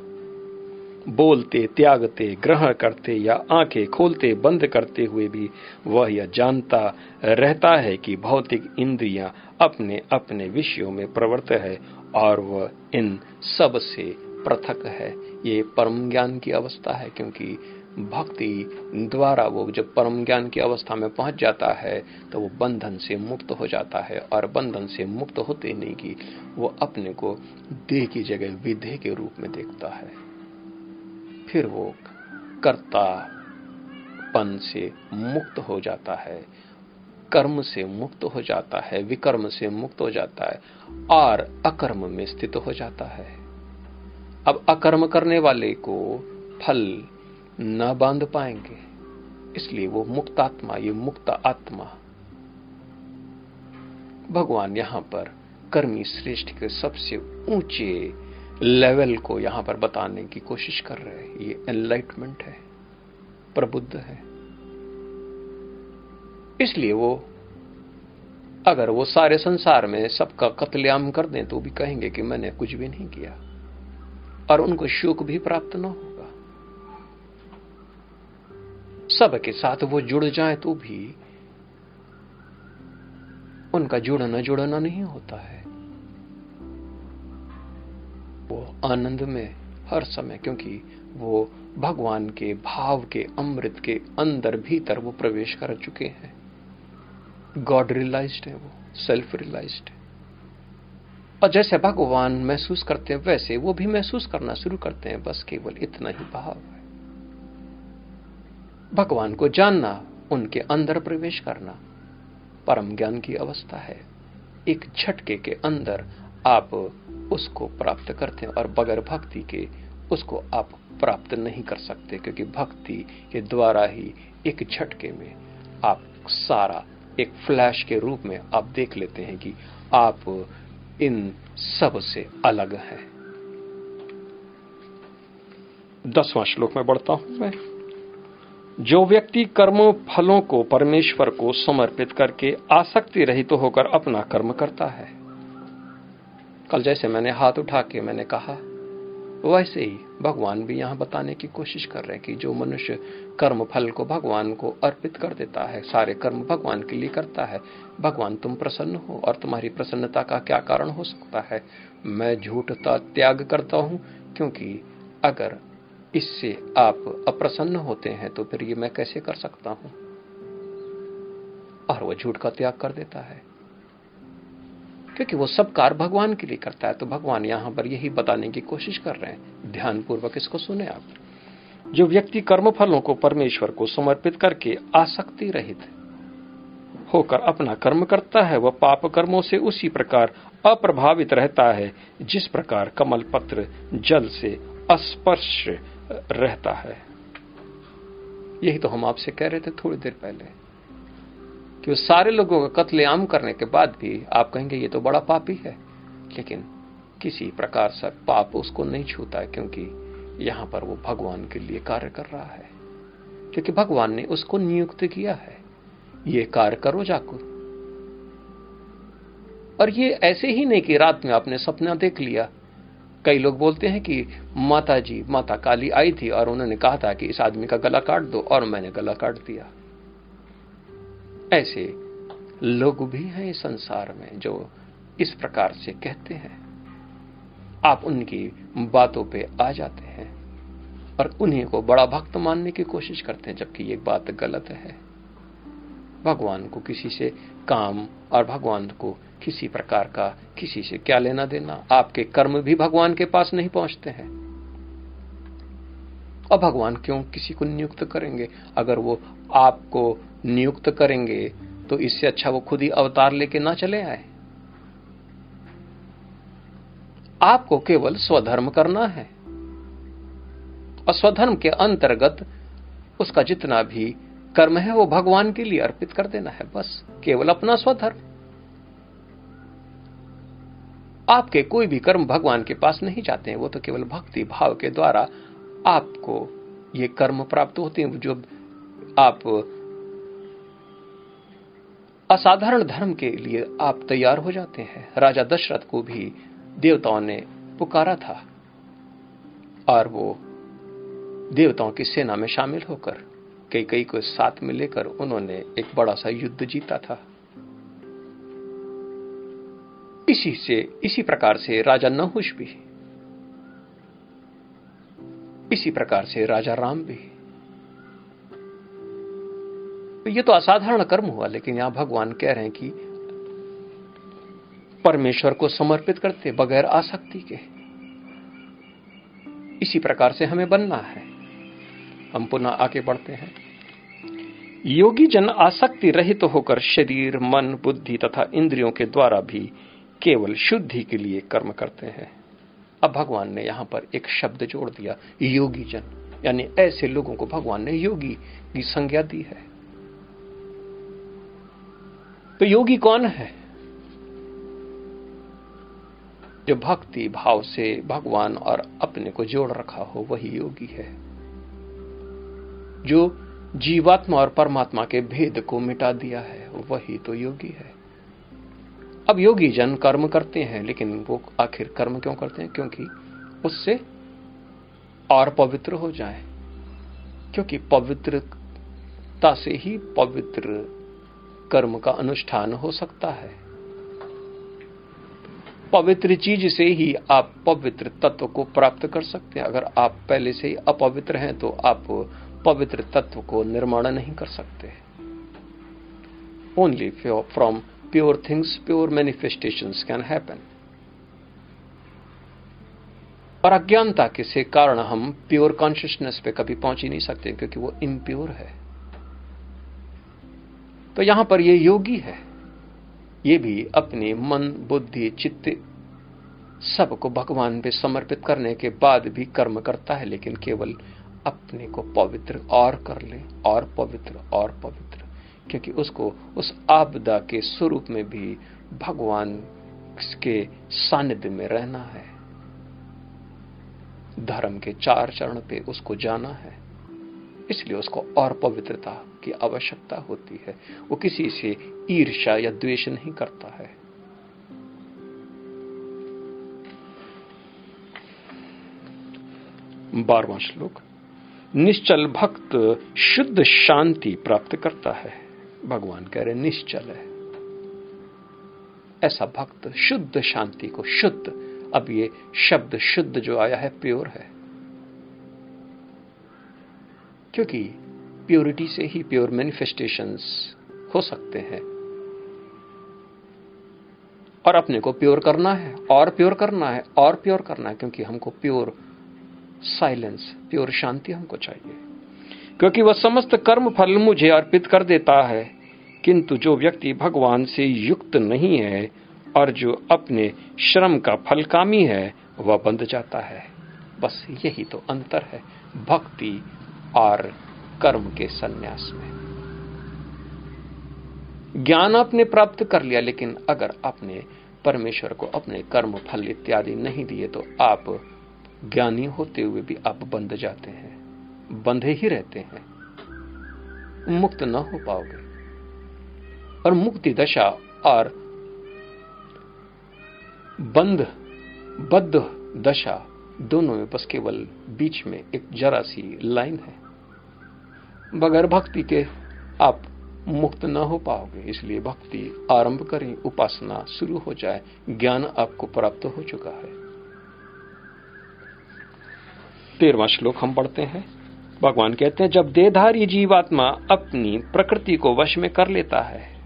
बोलते, त्यागते ग्रहण करते या आँखें खोलते, बंद करते हुए भी वह यह जानता रहता है कि भौतिक इंद्रियाँ अपने अपने विषयों में प्रवृत्त है और वह इन सबसे पृथक है। ये परम ज्ञान की अवस्था है, क्योंकि भक्ति द्वारा वो जब परम ज्ञान की अवस्था में पहुँच जाता है तो वो बंधन से मुक्त हो जाता है और बंधन से मुक्त होते नहीं कि वो अपने को देह की जगह विधेय के रूप में देखता है। फिर वो कर्ता पन से मुक्त हो जाता है। कर्म से मुक्त हो जाता है, विकर्म से मुक्त हो जाता है, और अकर्म में स्थित हो जाता है। अब अकर्म करने वाले को फल न बाँध पाएँगे, इसलिए वो मुक्त आत्मा, ये मुक्त आत्मा। भगवान यहाँ पर कर्मी श्रेष्ठ के सबसे ऊँचे लेवल को यहाँ पर बताने की कोशिश कर रहे हैं। ये एनलाइटमेंट है, प्रबुद्ध है। इसलिए वो, अगर वो सारे संसार में सबका कत्लेआम कर दें तो भी कहेंगे कि मैंने कुछ भी नहीं किया। और उनको शोक भी प्राप्त न होगा। सबके साथ वो जुड़ जाए तो भी उनका जुड़ना जुड़ना नहीं होता है। वो आनंद में हर समय, क्योंकि वो भगवान के भाव के, अमृत के अंदर भीतर वो प्रवेश कर चुके हैं। गॉड रियलाइज्ड है वो सेल्फ रियलाइज्ड है। और जैसे भगवान महसूस करते हैं, वैसे वो भी महसूस करना शुरू करते हैं, बस केवल इतना ही भाव है। भगवान को जानना, उनके अंदर प्रवेश करना, परम ज्ञान की अवस्था है। एक झटके के अंदर आप उसको प्राप्त करते हैं और बगैर भक्ति के उसको आप प्राप्त नहीं कर सकते, क्योंकि भक्ति के द्वारा ही एक झटके में आप सारा एक फ्लैश के रूप में आप देख लेते हैं कि आप इन सबसे अलग हैं। दसवां श्लोक में बढ़ता हूँ मैं। जो व्यक्ति कर्म, फलों को परमेश्वर को समर्पित करके आसक्ति रहित तो होकर अपना कर्म करता है। कल जैसे मैंने हाथ उठा के मैंने कहा, वैसे ही भगवान भी यहाँ बताने की कोशिश कर रहे हैं कि जो मनुष्य कर्म फल को भगवान को अर्पित कर देता है, सारे कर्म भगवान के लिए करता है, भगवान तुम प्रसन्न हो और तुम्हारी प्रसन्नता का क्या कारण हो सकता है? मैं झूठता त्याग करता हूँ, क्योंकि अगर इससे आप अप्रसन्न होते हैं तो फिर ये मैं कैसे कर सकता हूँ? और वह झूठ का त्याग कर देता है। क्योंकि वो सब कार्य भगवान के लिए करता है तो भगवान यहाँ पर यही बताने की कोशिश कर रहे हैं। ध्यान पूर्वक इसको सुने आप। जो व्यक्ति कर्म फलों को परमेश्वर को समर्पित करके आसक्ति रहित होकर अपना कर्म करता है, वह पाप कर्मों से उसी प्रकार अप्रभावित रहता है, जिस प्रकार कमल पत्र जल से अस्पर्श रहता है। यही तो हम आपसे कह रहे थे थोड़ी देर पहले। कि सारे लोगों का कत्लेआम करने के बाद भी आप कहेंगे, ये तो बड़ा पापी है। लेकिन किसी प्रकार से पाप उसको नहीं छूता है, क्योंकि यहाँ पर वो भगवान के लिए कार्य कर रहा है। क्योंकि भगवान ने उसको नियुक्त किया है। ये कार्य करो जाकर और ये ऐसे ही नहीं कि रात में आपने सपना देख लिया। कई लोग बोलते हैं कि माता जी माता काली आई थी और उन्होंने कहा था कि इस आदमी का गला काट दो, और मैंने गला काट दिया। ऐसे लोग भी हैं संसार में जो इस प्रकार से कहते हैं। आप उनकी बातों पे आ जाते हैं और उन्हीं को बड़ा भक्त मानने की कोशिश करते हैं, जबकि ये बात गलत है। भगवान को किसी से काम और भगवान को किसी प्रकार का किसी से क्या लेना देना, आपके कर्म भी भगवान के पास नहीं पहुँचते हैं। और भगवान क्यों किसी को नियुक्त करेंगे? अगर वो आपको नियुक्त करेंगे तो इससे अच्छा वो खुद ही अवतार लेके ना चले आए। आपको केवल स्वधर्म करना है। और स्वधर्म के अंतर्गत उसका जितना भी कर्म है, वो भगवान के लिए अर्पित कर देना है, बस। केवल अपना स्वधर्म। आपके कोई भी कर्म भगवान के पास नहीं जाते हैं, वो तो केवल भक्ति भाव के द्वारा आपको ये कर्म प्राप्त होते हैं, जो आप असाधारण धर्म के लिए आप तैयार हो जाते हैं। राजा दशरथ को भी देवताओं ने पुकारा था और वो देवताओं की सेना में शामिल होकर कई कई को साथ में लेकर उन्होंने एक बड़ा सा युद्ध जीता था। इसी से, इसी प्रकार से राजा नहुष भी, इसी प्रकार से राजा राम भी तो ये तो असाधारण कर्म हुआ, लेकिन यहाँ भगवान कह रहे हैं कि परमेश्वर को समर्पित करते बगैर आसक्ति के। इसी प्रकार से हमें बनना है। हम पुनः आगे बढ़ते हैं। योगी जन आसक्ति रहित तो होकर शरीर, मन, बुद्धि तथा इंद्रियों के द्वारा भी केवल शुद्धि के लिए कर्म करते हैं। अब भगवान ने यहाँ पर एक शब्द जोड़ दिया योगी जन यानी ऐसे लोगों को भगवान ने योगी की संज्ञा दी है। तो योगी कौन है? जो भक्ति भाव से भगवान और अपने को जोड़ रखा हो, वही योगी है। जो जीवात्मा और परमात्मा के भेद को मिटा दिया है, वही तो योगी है। अब योगी जन कर्म करते हैं, लेकिन वो आखिर कर्म क्यों करते हैं? क्योंकि उससे और पवित्र हो जाए। क्योंकि पवित्रता से ही पवित्र कर्म का अनुष्ठान हो सकता है। पवित्र चीज़ से ही आप पवित्र तत्व को प्राप्त कर सकते हैं। अगर आप पहले से ही अपवित्र हैं तो आप पवित्र तत्व को निर्माण नहीं कर सकते। Only from pure things pure manifestation can happen और अज्ञानता के से कारण हम प्योर कॉन्शियसनेस पे कभी पहुँच ही नहीं सकते, क्योंकि वो इम्प्योर है। तो यहाँ पर ये योगी है। ये भी अपने मन, बुद्धि, चित्त सबको भगवान पे समर्पित करने के बाद भी कर्म करता है, लेकिन केवल अपने को पवित्र और कर ले, और पवित्र और पवित्र। क्योंकि उसको, उस आपदा के स्वरूप में भी भगवान के सानिध्य में रहना है। धर्म के चार चरण पे उसको जाना है। इसलिए उसको और पवित्रता की आवश्यकता होती है। वो किसी से ईर्षा या द्वेष नहीं करता है। बारवा श्लोक। निश्चल भक्त शुद्ध शांति प्राप्त करता है। भगवान कह रहे निश्चल है। ऐसा भक्त शुद्ध शांति को शुद्ध, अब ये शब्द शुद्ध जो आया है, प्योर है। क्योंकि प्योरिटी से ही प्योर मैनिफेस्टेशंस हो सकते हैं। और अपने को प्योर करना है, और प्योर करना है, और प्योर करना है, क्योंकि हमको प्योर साइलेंस प्योर शांति हमको चाहिए। क्योंकि वह समस्त कर्म फल मुझे अर्पित कर देता है, किंतु जो व्यक्ति भगवान से युक्त नहीं है, और जो अपने श्रम का फल कामी है, वह बंध जाता है। बस यही तो अंतर है। भक्ति और कर्म के सन्यास में। ज्ञान आपने प्राप्त कर लिया, लेकिन अगर आपने परमेश्वर को अपने कर्म, फल इत्यादि नहीं दिए तो आप ज्ञानी होते हुए भी आप बंध जाते हैं, बंधे ही रहते हैं। मुक्त न हो पाओगे। और मुक्ति दशा और बंध, बद्ध दशा दोनों में बस केवल बीच में एक जरा सी लाइन है। बगैर भक्ति के आप मुक्त न हो पाओगे, इसलिए भक्ति आरंभ करें, उपासना शुरू हो जाए, ज्ञान आपको प्राप्त हो चुका है। तेरवा श्लोक हम पढ़ते हैं। भगवान कहते हैं, जब देहधारी जीवात्मा अपनी प्रकृति को वश में कर लेता है,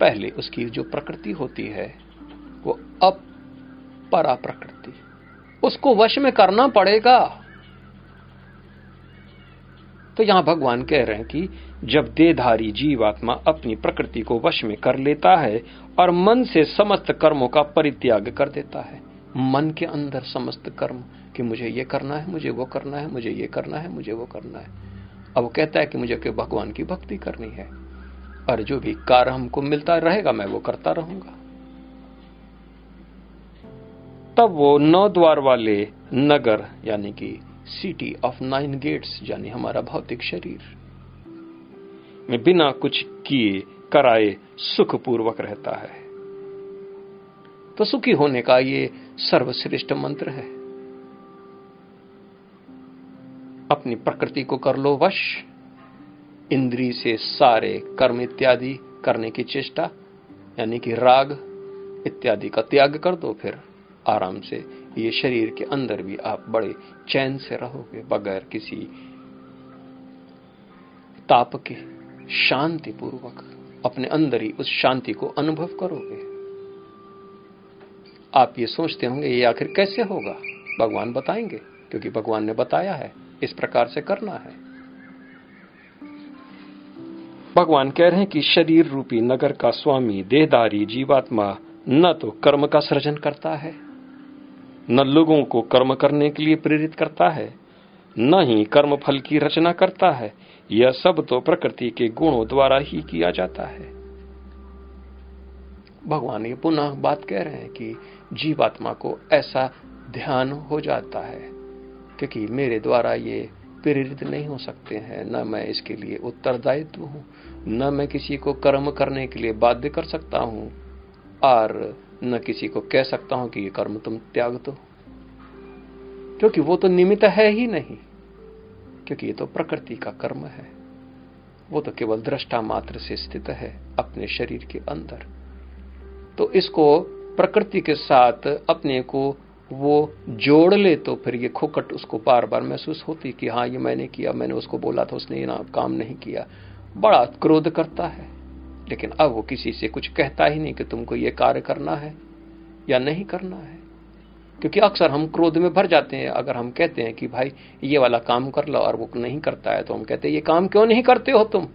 पहले उसकी जो प्रकृति होती है, वो अपरा प्रकृति। उसको वश में करना पड़ेगा। तो यहाँ भगवान कह रहे हैं कि जब देहधारी जीवात्मा अपनी प्रकृति को वश में कर लेता है और मन से समस्त कर्मों का परित्याग कर देता है, मन के अंदर समस्त कर्म कि मुझे ये करना है, मुझे वो करना है, मुझे ये करना है, मुझे वो करना है। अब वो कहता है कि मुझे भगवान की भक्ति करनी है? और जो भी कार्य हमको मिलता रहेगा, मैं वो करता रहूँगा। तब वो नौ द्वार वाले नगर, यानी कि सिटी ऑफ़ नाइन गेट्स यानी हमारा भौतिक शरीर, में बिना कुछ किए कराए सुखपूर्वक रहता है। तो सुखी होने का ये सर्वश्रेष्ठ मंत्र है। अपनी प्रकृति को कर लो वश, इंद्री से सारे कर्म इत्यादि करने की चेष्टा, यानी कि राग इत्यादि का त्याग कर दो फिर। आराम से, ये शरीर के अंदर भी आप बड़े चैन से रहोगे, बगैर किसी ताप के शांति पूर्वक अपने अंदर ही उस शांति को अनुभव करोगे। आप ये सोचते होंगे, ये आखिर कैसे होगा? भगवान बताएँगे, क्योंकि भगवान ने बताया है, इस प्रकार से करना है। भगवान कह रहे हैं कि शरीर रूपी नगर का स्वामी, देहदारी, जीवात्मा, न तो कर्म का सृजन करता है। न लोगों को कर्म करने के लिए प्रेरित करता है, न ही कर्म फल की रचना करता है। यह सब तो प्रकृति के गुणों द्वारा ही किया जाता है। भगवान ये पुनः बात कह रहे हैं कि जीवात्मा को ऐसा ध्यान हो जाता है, क्योंकि मेरे द्वारा ये प्रेरित नहीं हो सकते हैं। न मैं इसके लिए उत्तरदायित्व हूँ, न मैं किसी को कर्म करने के लिए बाध्य कर सकता हूँ। और न किसी को कह सकता हूँ कि ये कर्म तुम त्याग दो। क्योंकि वो तो निमित्त है ही नहीं, क्योंकि ये तो प्रकृति का कर्म है। वो तो केवल दृष्टा मात्र से स्थित है अपने शरीर के अंदर। तो इसको प्रकृति के साथ अपने को वो जोड़ ले तो फिर ये खोकट उसको बार बार महसूस होती कि हाँ ये मैंने किया, मैंने उसको बोला था, उसने ये ना, काम नहीं किया। बड़ा क्रोध करता है। लेकिन अब वो किसी से कुछ कहता ही नहीं कि तुमको ये कार्य करना है या नहीं करना है। क्योंकि अक्सर हम क्रोध में भर जाते हैं, अगर हम कहते हैं कि भाई ये वाला काम कर लो और वो नहीं करता है तो हम कहते हैं, ये काम क्यों नहीं करते हो तुम?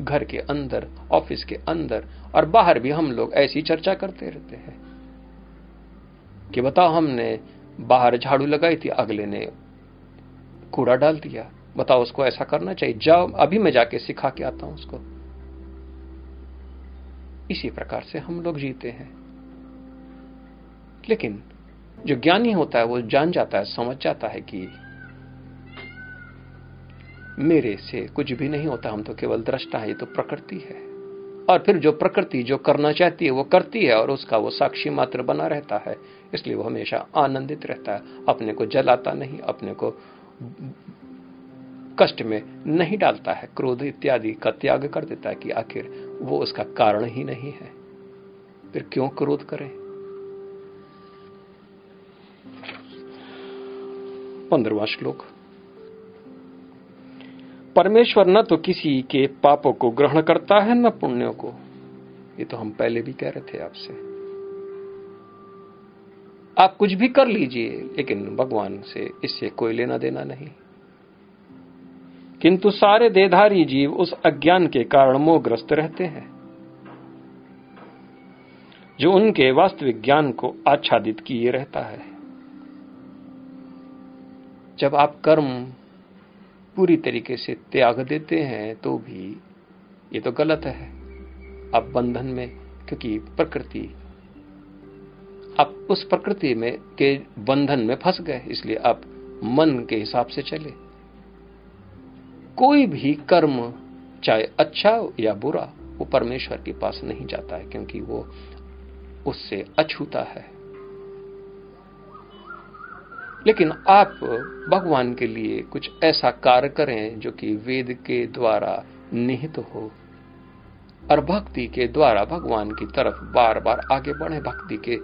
घर के अंदर, ऑफ़िस के अंदर और बाहर भी हम लोग ऐसी चर्चा करते रहते हैं कि बताओ हमने बाहर झाड़ू लगाई थी, अगले ने कूड़ा डाल दिया। बताओ उसको ऐसा करना चाहिए। जाओ, अभी मैं जाके सिखा के आता हूँ उसको। इसी प्रकार से हम लोग जीते हैं। लेकिन जो ज्ञानी होता है, वो जान जाता है, समझ जाता है कि मेरे से कुछ भी नहीं होता। हम तो केवल दृष्टा है, ये तो प्रकृति है। और फिर जो प्रकृति जो करना चाहती है, वो करती है और उसका वो साक्षी मात्र बना रहता है। इसलिए वो हमेशा आनंदित रहता है। अपने को जलाता नहीं, अपने को कष्ट में नहीं डालता है, क्रोध इत्यादि का त्याग कर देता है कि आखिर वो उसका कारण ही नहीं है। फिर क्यों क्रोध करें? पंद्रवा श्लोक। परमेश्वर न तो किसी के पापों को ग्रहण करता है, न पुण्यों को। ये तो हम पहले भी कह रहे थे आपसे। आप कुछ भी कर लीजिए, लेकिन भगवान से इससे कोई लेना देना नहीं। किंतु सारे देधारी जीव उस अज्ञान के कारण मोहग्रस्त रहते हैं, जो उनके वास्तविक ज्ञान को आच्छादित किए रहता है। जब आप कर्म पूरी तरीके से त्याग देते हैं तो भी ये तो गलत है। आप बंधन में, क्योंकि प्रकृति, आप उस प्रकृति में के बंधन में फंस गए, इसलिए आप मन के हिसाब से चले। कोई भी कर्म, चाहे अच्छा या बुरा, वो परमेश्वर के पास नहीं जाता है, क्योंकि वो उससे अछूता है। लेकिन आप भगवान के लिए कुछ ऐसा कार्य करें जो कि वेद के द्वारा निहित हो, और भक्ति के द्वारा भगवान की तरफ़ बार बार आगे बढ़े, भक्ति के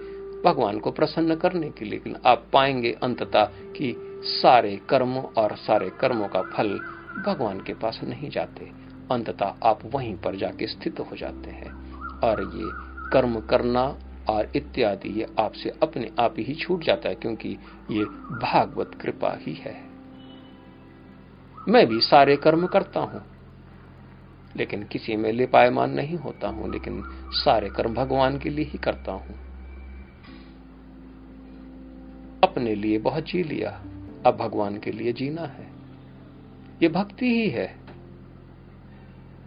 भगवान को प्रसन्न करने के लिए। लेकिन आप पाएँगे अंततः कि सारे कर्मों और सारे कर्मों का फल भगवान के पास नहीं जाते। अंततः आप वहीं पर जाके स्थित हो जाते हैं। और ये कर्म करना और इत्यादि ये आपसे अपने आप ही छूट जाता है क्योंकि ये भागवत कृपा ही है। मैं भी सारे कर्म करता हूँ। लेकिन किसी में लिपायमान नहीं होता हूँ, लेकिन सारे कर्म भगवान के लिए ही करता हूँ। अपने लिए बहुत जी लिया, अब भगवान के लिए जीना है। ये भक्ति ही है।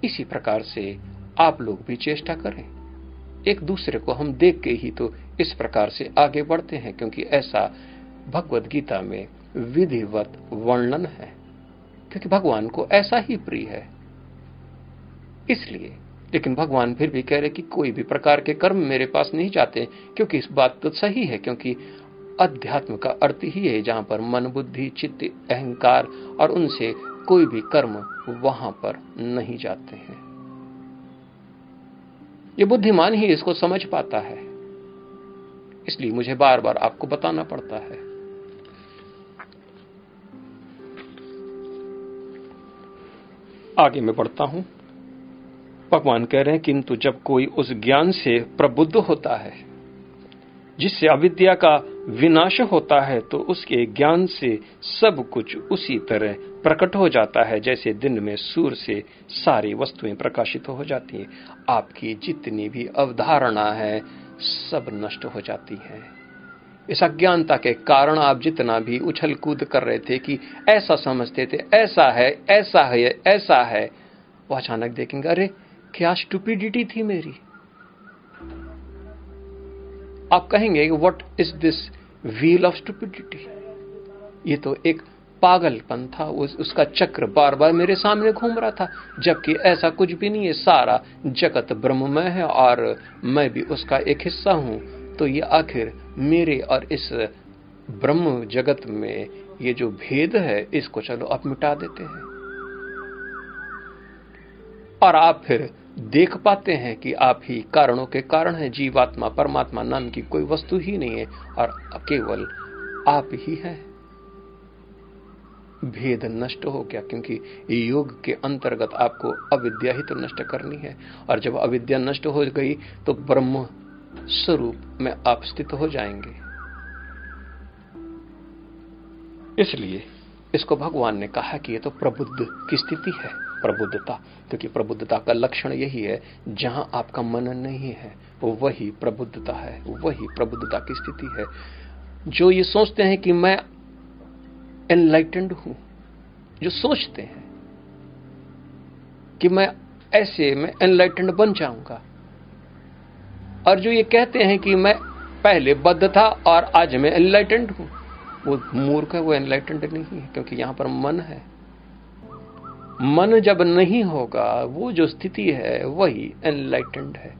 इसी प्रकार से आप लोग भी चेष्टा करें। एक दूसरे को हम देख के ही तो इस प्रकार से आगे बढ़ते हैं, क्योंकि ऐसा भगवत गीता में विधिवत वर्णन है, क्योंकि भगवान को ऐसा ही प्रिय है। इसलिए, लेकिन भगवान फिर भी कह रहे कि कोई भी प्रकार के कर्म मेरे पास नहीं जाते, क्योंकि इस बात तो सही है, क्योंकि अध्यात्म का अर्थ ही है जहाँ पर मन, बुद्धि, चित्त, अहंकार और उनसे कोई भी कर्म वहाँ पर नहीं जाते हैं। ये बुद्धिमान ही इसको समझ पाता है। इसलिए मुझे बार बार आपको बताना पड़ता है। आगे मैं बढ़ता हूँ। भगवान कह रहे हैं, किंतु जब कोई उस ज्ञान से प्रबुद्ध होता है, जिससे अविद्या का विनाश होता है तो उसके ज्ञान से सब कुछ उसी तरह प्रकट हो जाता है, जैसे दिन में सूर्य से सारी वस्तुएँ प्रकाशित हो जाती हैं। आपकी जितनी भी अवधारणा है, सब नष्ट हो जाती है। इस अज्ञानता के कारण आप जितना भी उछल कूद कर रहे थे कि ऐसा समझते थे, ऐसा है ऐसा है ऐसा है, वो अचानक देखेंगे, अरे, क्या स्टुपिडिटी थी मेरी। आप कहेंगे what is this wheel of stupidity ये तो एक पागलपन था उस, उसका चक्र बार बार मेरे सामने घूम रहा था जबकि ऐसा कुछ भी नहीं है सारा जगत ब्रह्ममय है और मैं भी उसका एक हिस्सा हूँ। तो ये आखिर मेरे और इस ब्रह्म जगत में ये जो भेद है इसको चलो अब मिटा देते हैं। और आप फिर देख पाते हैं कि आप ही कारणों के कारण है जीवात्मा परमात्मा नाम की कोई वस्तु ही नहीं है और केवल आप ही है। भेद नष्ट हो गया क्योंकि योग के अंतर्गत आपको अविद्या ही तो नष्ट करनी है। और जब अविद्या नष्ट हो गई तो ब्रह्म स्वरूप में आप स्थित हो जाएँगे। इसलिए इसको भगवान ने कहा कि ये तो प्रबुद्ध की स्थिति है प्रबुद्धता। क्योंकि प्रबुद्धता का लक्षण यही है जहाँ आपका मन नहीं है वही प्रबुद्धता है वही प्रबुद्धता की स्थिति है। जो ये सोचते हैं कि मैं एनलाइटेंड हूँ, जो सोचते हैं कि मैं ऐसे, में एनलाइटेंड बन जाऊँगा। और जो ये कहते हैं कि मैं पहले बद्ध था और आज मैं एनलाइटेंड हूँ, वो मूर्ख है, वो एनलाइटेंड नहीं है, क्योंकि यहाँ पर मन है। मन जब नहीं होगा, वो जो स्थिति है, वही एनलाइटेंड है।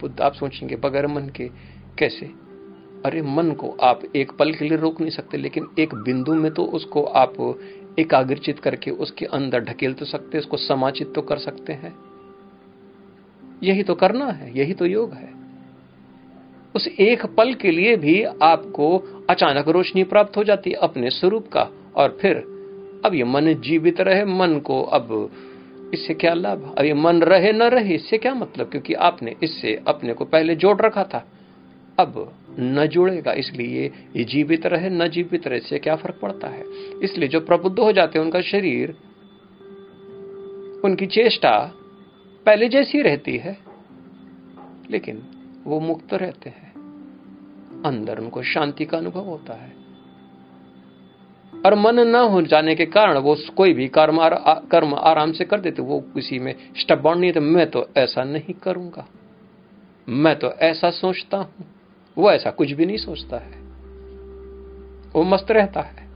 बुद्ध, आप सोचेंगे, बगैर मन के कैसे? अरे, मन को आप एक पल के लिए रोक नहीं सकते, लेकिन एक बिंदु में तो उसको आप एकाग्रचित करके उसके अंदर ढकेल तो सकते, उसको समाचित तो कर सकते हैं। यही तो करना है, यही तो योग है। उस एक पल के लिए भी आपको अचानक रोशनी प्राप्त हो जाती है अपने स्वरूप का, और फिर, अब ये मन जीवित रहे, मन को अब इससे क्या लाभ? अब ये मन रहे, न रहे, इससे क्या मतलब? क्योंकि आपने इससे अपने को पहले जोड़ रखा था। अब न जुड़ेगा इसलिए ये जीवित रहे न जीवित रहे इससे क्या फ़र्क पड़ता है? इसलिए जो प्रबुद्ध हो जाते हैं उनका शरीर उनकी चेष्टा पहले जैसी रहती है लेकिन वो मुक्त रहते हैं। अंदर उनको शांति का अनुभव होता है। और मन न हो जाने के कारण वो कोई भी कर्म आर, कर्म आराम से कर देते वो किसी में स्टबॉन्ड नहीं तो मैं तो ऐसा नहीं करूँगा। मैं तो ऐसा सोचता हूँ। वो ऐसा कुछ भी नहीं सोचता है। वो मस्त रहता है।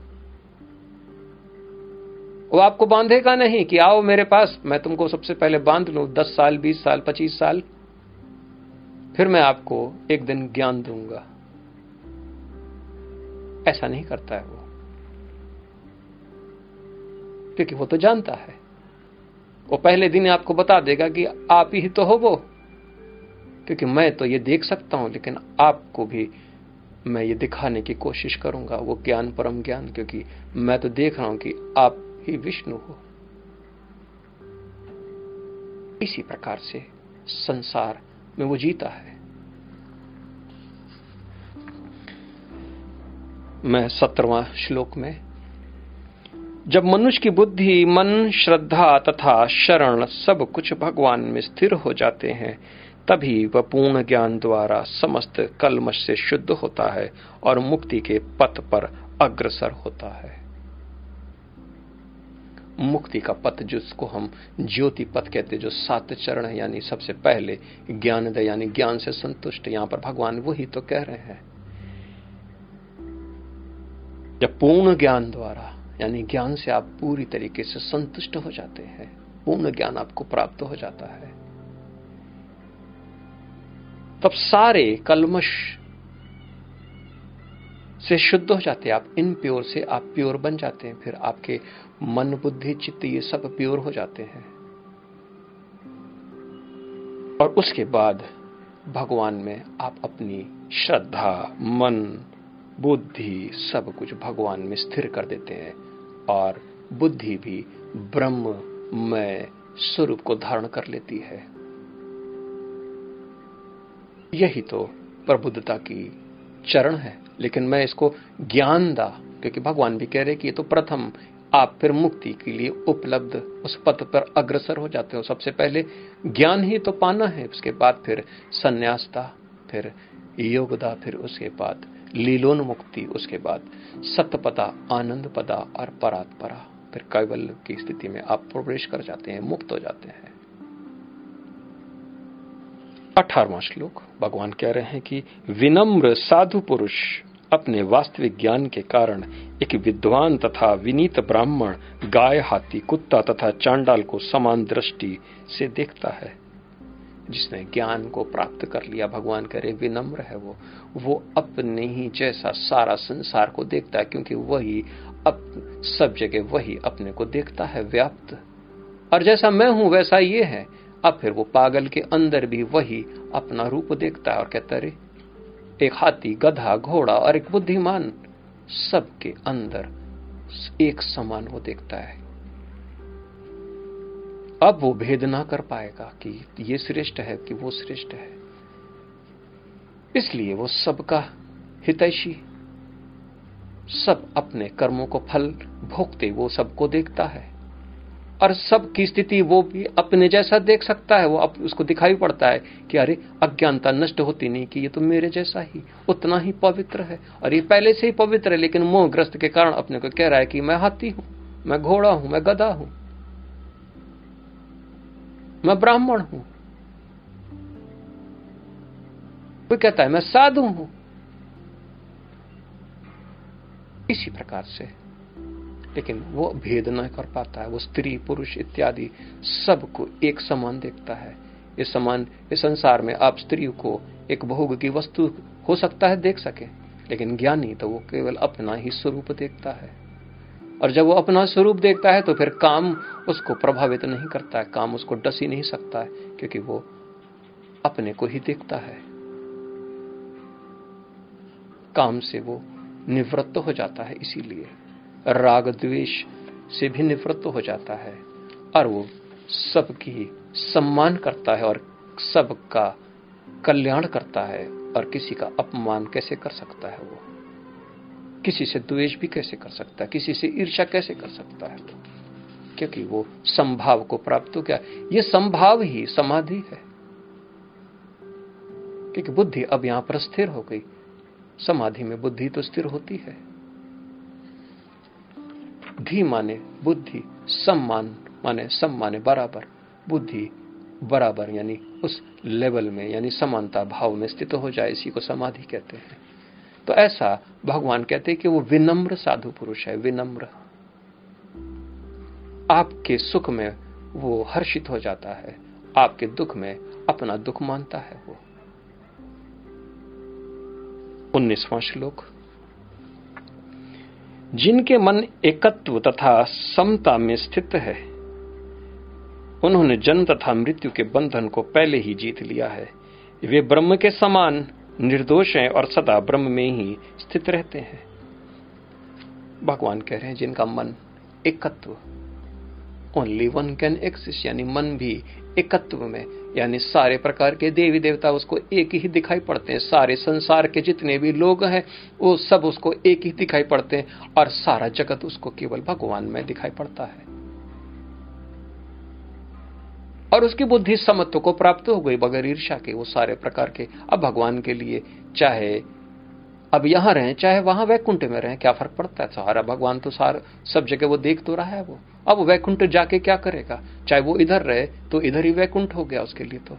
वो आपको बांधेगा नहीं कि आओ मेरे पास, मैं तुमको सबसे पहले बाँध लू, दस साल, बीस साल, पच्चीस साल। फिर मैं आपको एक दिन ज्ञान दूँगा। ऐसा नहीं करता है वो। क्योंकि वो तो जानता है। वो पहले दिन आपको बता देगा कि आप ही तो हो वो। क्योंकि मैं तो ये देख सकता हूँ, लेकिन आपको भी मैं ये दिखाने की कोशिश करूँगा, वो ज्ञान परम ज्ञान, क्योंकि मैं तो देख रहा हूँ कि आप ही विष्णु हो। इसी प्रकार से संसार में वो जीता है। मैं सत्रवा श्लोक में, जब मनुष्य की बुद्धि, मन, श्रद्धा तथा शरण सब कुछ भगवान में स्थिर हो जाते हैं तभी वह पूर्ण ज्ञान द्वारा समस्त कलमश से शुद्ध होता है और मुक्ति के पथ पर अग्रसर होता है। मुक्ति का पथ जिसको हम ज्योति पथ कहते हैं, जो सात चरण है, यानी सबसे पहले ज्ञान दे यानी ज्ञान से संतुष्ट, यहाँ पर भगवान वही तो कह रहे हैं। जब पूर्ण ज्ञान द्वारा, यानी ज्ञान से आप पूरी तरीके से संतुष्ट हो जाते हैं, पूर्ण ज्ञान आपको प्राप्त हो जाता है। तब सारे कलमश से शुद्ध हो जाते हैं। आप इन प्योर से आप प्योर बन जाते हैं। फिर आपके मन, बुद्धि, चित्त ये सब प्योर हो जाते हैं। और उसके बाद भगवान में आप अपनी श्रद्धा, मन, बुद्धि सब कुछ भगवान में स्थिर कर देते हैं। और बुद्धि भी ब्रह्म में स्वरूप को धारण कर लेती है। यही तो प्रबुद्धता की चरण है। लेकिन मैं इसको ज्ञान दा, क्योंकि भगवान भी कह रहे कि ये तो प्रथम आप फिर मुक्ति के लिए उपलब्ध उस पथ पर अग्रसर हो जाते हो। सबसे पहले ज्ञान ही तो पाना है, उसके बाद फिर संन्यासता, फिर योगदा, फिर उसके बाद लीलोन्मुक्ति, उसके बाद सत्यपदा आनंद पदा और परात्परा। फिर कैवल्य की स्थिति में आप प्रवेश कर जाते हैं, मुक्त हो जाते हैं। अठारवा श्लोक, भगवान कह रहे हैं कि विनम्र साधु पुरुष अपने वास्तविक ज्ञान के कारण एक विद्वान तथा विनीत ब्राह्मण, गाय, हाथी, कुत्ता तथा चांडाल को समान दृष्टि से देखता है। जिसने ज्ञान को प्राप्त कर लिया, भगवान करे विनम्र है वो। वो अपने ही जैसा सारा संसार को देखता है, क्योंकि वही अब सब जगह वही अपने को देखता है, व्याप्त। और जैसा मैं हूँ, वैसा ये है। अब फिर वो पागल के अंदर भी वही अपना रूप देखता है और कहता रे एक हाथी, गधा, घोड़ा और एक बुद्धिमान सबके अंदर एक समान वो देखता है। अब वो भेद ना कर पाएगा कि ये श्रेष्ठ है कि वो श्रेष्ठ है। इसलिए वो सबका हितैषी, सब अपने कर्मों को फल भोगते वो सबको देखता है। और सब की स्थिति वो भी अपने जैसा देख सकता है, वो अब उसको दिखाई पड़ता है कि अरे, अज्ञानता नष्ट होती नहीं, कि ये तो मेरे जैसा ही, उतना ही पवित्र है। और ये पहले से ही पवित्र है, लेकिन मोहग्रस्त के कारण अपने को कह रहा है कि मैं हाथी हूँ, मैं घोड़ा हूँ, मैं गधा हूँ, मैं ब्राह्मण हूँ। कोई कहता है, मैं साधु हूँ। इसी प्रकार से लेकिन वो भेद न कर पाता है, वो स्त्री, पुरुष इत्यादि सबको एक समान देखता है। इस समान, इस संसार में आप स्त्री को एक भोग की वस्तु हो सकता है देख सके, लेकिन ज्ञानी तो वो केवल अपना ही स्वरूप देखता है। और जब वो अपना स्वरूप देखता है तो फिर काम उसको प्रभावित नहीं करता है, काम उसको डस नहीं सकता है, क्योंकि वो अपने को ही देखता है। काम से वो निवृत्त हो जाता है, इसीलिए राग द्वेष से भी निवृत्त हो जाता है और वो सबकी सम्मान करता है और सबका कल्याण करता है और किसी का अपमान कैसे कर सकता है वो? किसी से द्वेष भी कैसे कर सकता है? किसी से ईर्षा कैसे कर सकता है क्योंकि वो संभाव को प्राप्त हो गया। ये संभाव ही समाधि है। क्योंकि बुद्धि अब यहाँ पर स्थिर हो गई। समाधि में बुद्धि तो स्थिर होती है। धी माने बुद्धि, सम्मान माने सम माने बराबर। बुद्धि बराबर, यानी उस लेवल में, यानी समानता भाव में स्थित हो जाए, इसी को समाधि कहते हैं। तो ऐसा भगवान कहते हैं कि वो विनम्र साधु पुरुष है, विनम्र। आपके सुख में वो हर्षित हो जाता है, आपके दुख में अपना दुख मानता है वो। उन्नीसवां श्लोक। जिनके मन एकत्व तथा समता में स्थित है, उन्होंने जन्म तथा मृत्यु के बंधन को पहले ही जीत लिया है। वे ब्रह्म के समान निर्दोष हैं और सदा ब्रह्म में ही स्थित रहते हैं। भगवान कह रहे हैं, जिनका मन एकत्व ओनली वन कैन एक्सिस्ट यानी मन भी एकत्व में यानी सारे प्रकार के देवी देवता उसको एक ही दिखाई पड़ते हैं। सारे संसार के जितने भी लोग हैं, वो सब उसको एक ही दिखाई पड़ते हैं और सारा जगत उसको केवल भगवान में दिखाई पड़ता है। और उसकी बुद्धि समत्व को प्राप्त हो गई बगैर ईर्षा के वो सारे प्रकार के। अब भगवान के लिए चाहे अब यहाँ रहें, चाहे वहाँ वैकुंठ में रहें, क्या फ़र्क पड़ता है? सहारा भगवान तो सार, सब जगह वो देख तो रहा है वो। अब वैकुंठ जाके क्या करेगा? चाहे वो इधर रहे तो इधर ही वैकुंठ हो गया उसके लिए तो।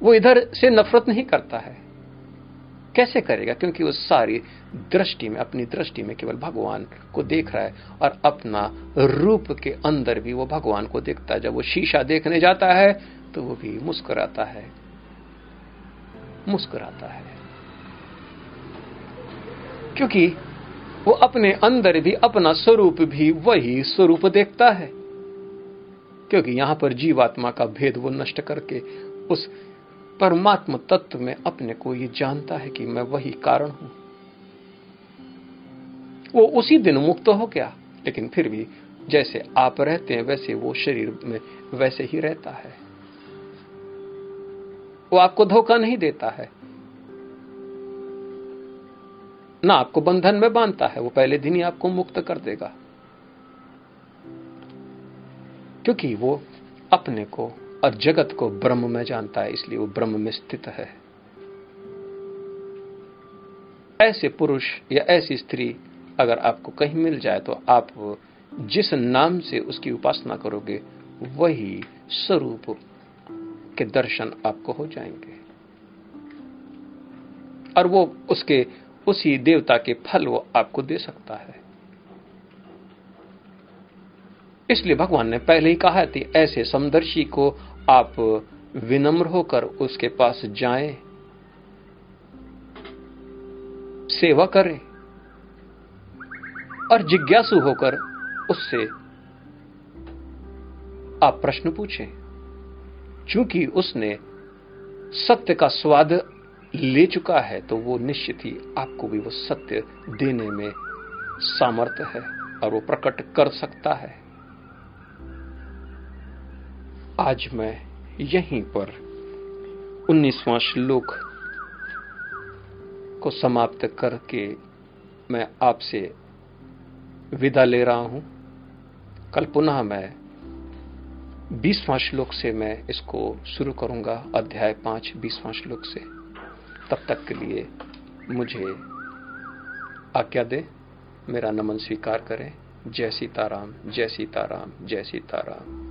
वो इधर से नफरत नहीं करता है। कैसे करेगा? क्योंकि वो सारी दृष्टि में, अपनी दृष्टि में केवल भगवान को देख रहा है, और अपना रूप के अंदर भी वो भगवान को देखता है। जब वो शीशा देखने जाता है तो वो भी मुस्कुराता है। मुस्कुराता है। क्योंकि वो अपने अंदर भी, अपना स्वरूप भी वही स्वरूप देखता है। क्योंकि यहाँ पर जीवात्मा का भेद वो नष्ट करके उस परमात्मा तत्व में अपने को ये जानता है कि मैं वही कारण हूँ। वो उसी दिन मुक्त हो गया, लेकिन फिर भी जैसे आप रहते हैं, वैसे वो शरीर में वैसे ही रहता है। वो आपको धोखा नहीं देता है। ना आपको बंधन में बांधता है, वो पहले दिन ही आपको मुक्त कर देगा। क्योंकि वो अपने को और जगत को ब्रह्म में जानता है, इसलिए वो ब्रह्म में स्थित है। ऐसे पुरुष या ऐसी स्त्री अगर आपको कहीं मिल जाए तो आप जिस नाम से उसकी उपासना करोगे, वही स्वरूप के दर्शन आपको हो जाएँगे। और वो उसके उसी देवता के फल वो आपको दे सकता है। इसलिए भगवान ने पहले ही कहा थी ऐसे समदर्शी को आप विनम्र होकर उसके पास जाएँ, सेवा करें और जिज्ञासु होकर उससे आप प्रश्न पूछें। क्योंकि उसने सत्य का स्वाद ले चुका है तो वो निश्चित ही आपको भी वो सत्य देने में सामर्थ्य है और वो प्रकट कर सकता है। आज मैं यहीं पर उन्नीसवां श्लोक को समाप्त करके मैं आपसे विदा ले रहा हूँ। कल पुनः मैं बीसवां श्लोक से मैं इसको शुरू करूँगा, अध्याय पाँच, बीसवां श्लोक से। तब तक के लिए मुझे आज्ञा दे, मेरा नमन स्वीकार करें। जय सीताराम जय सीताराम जय सीताराम।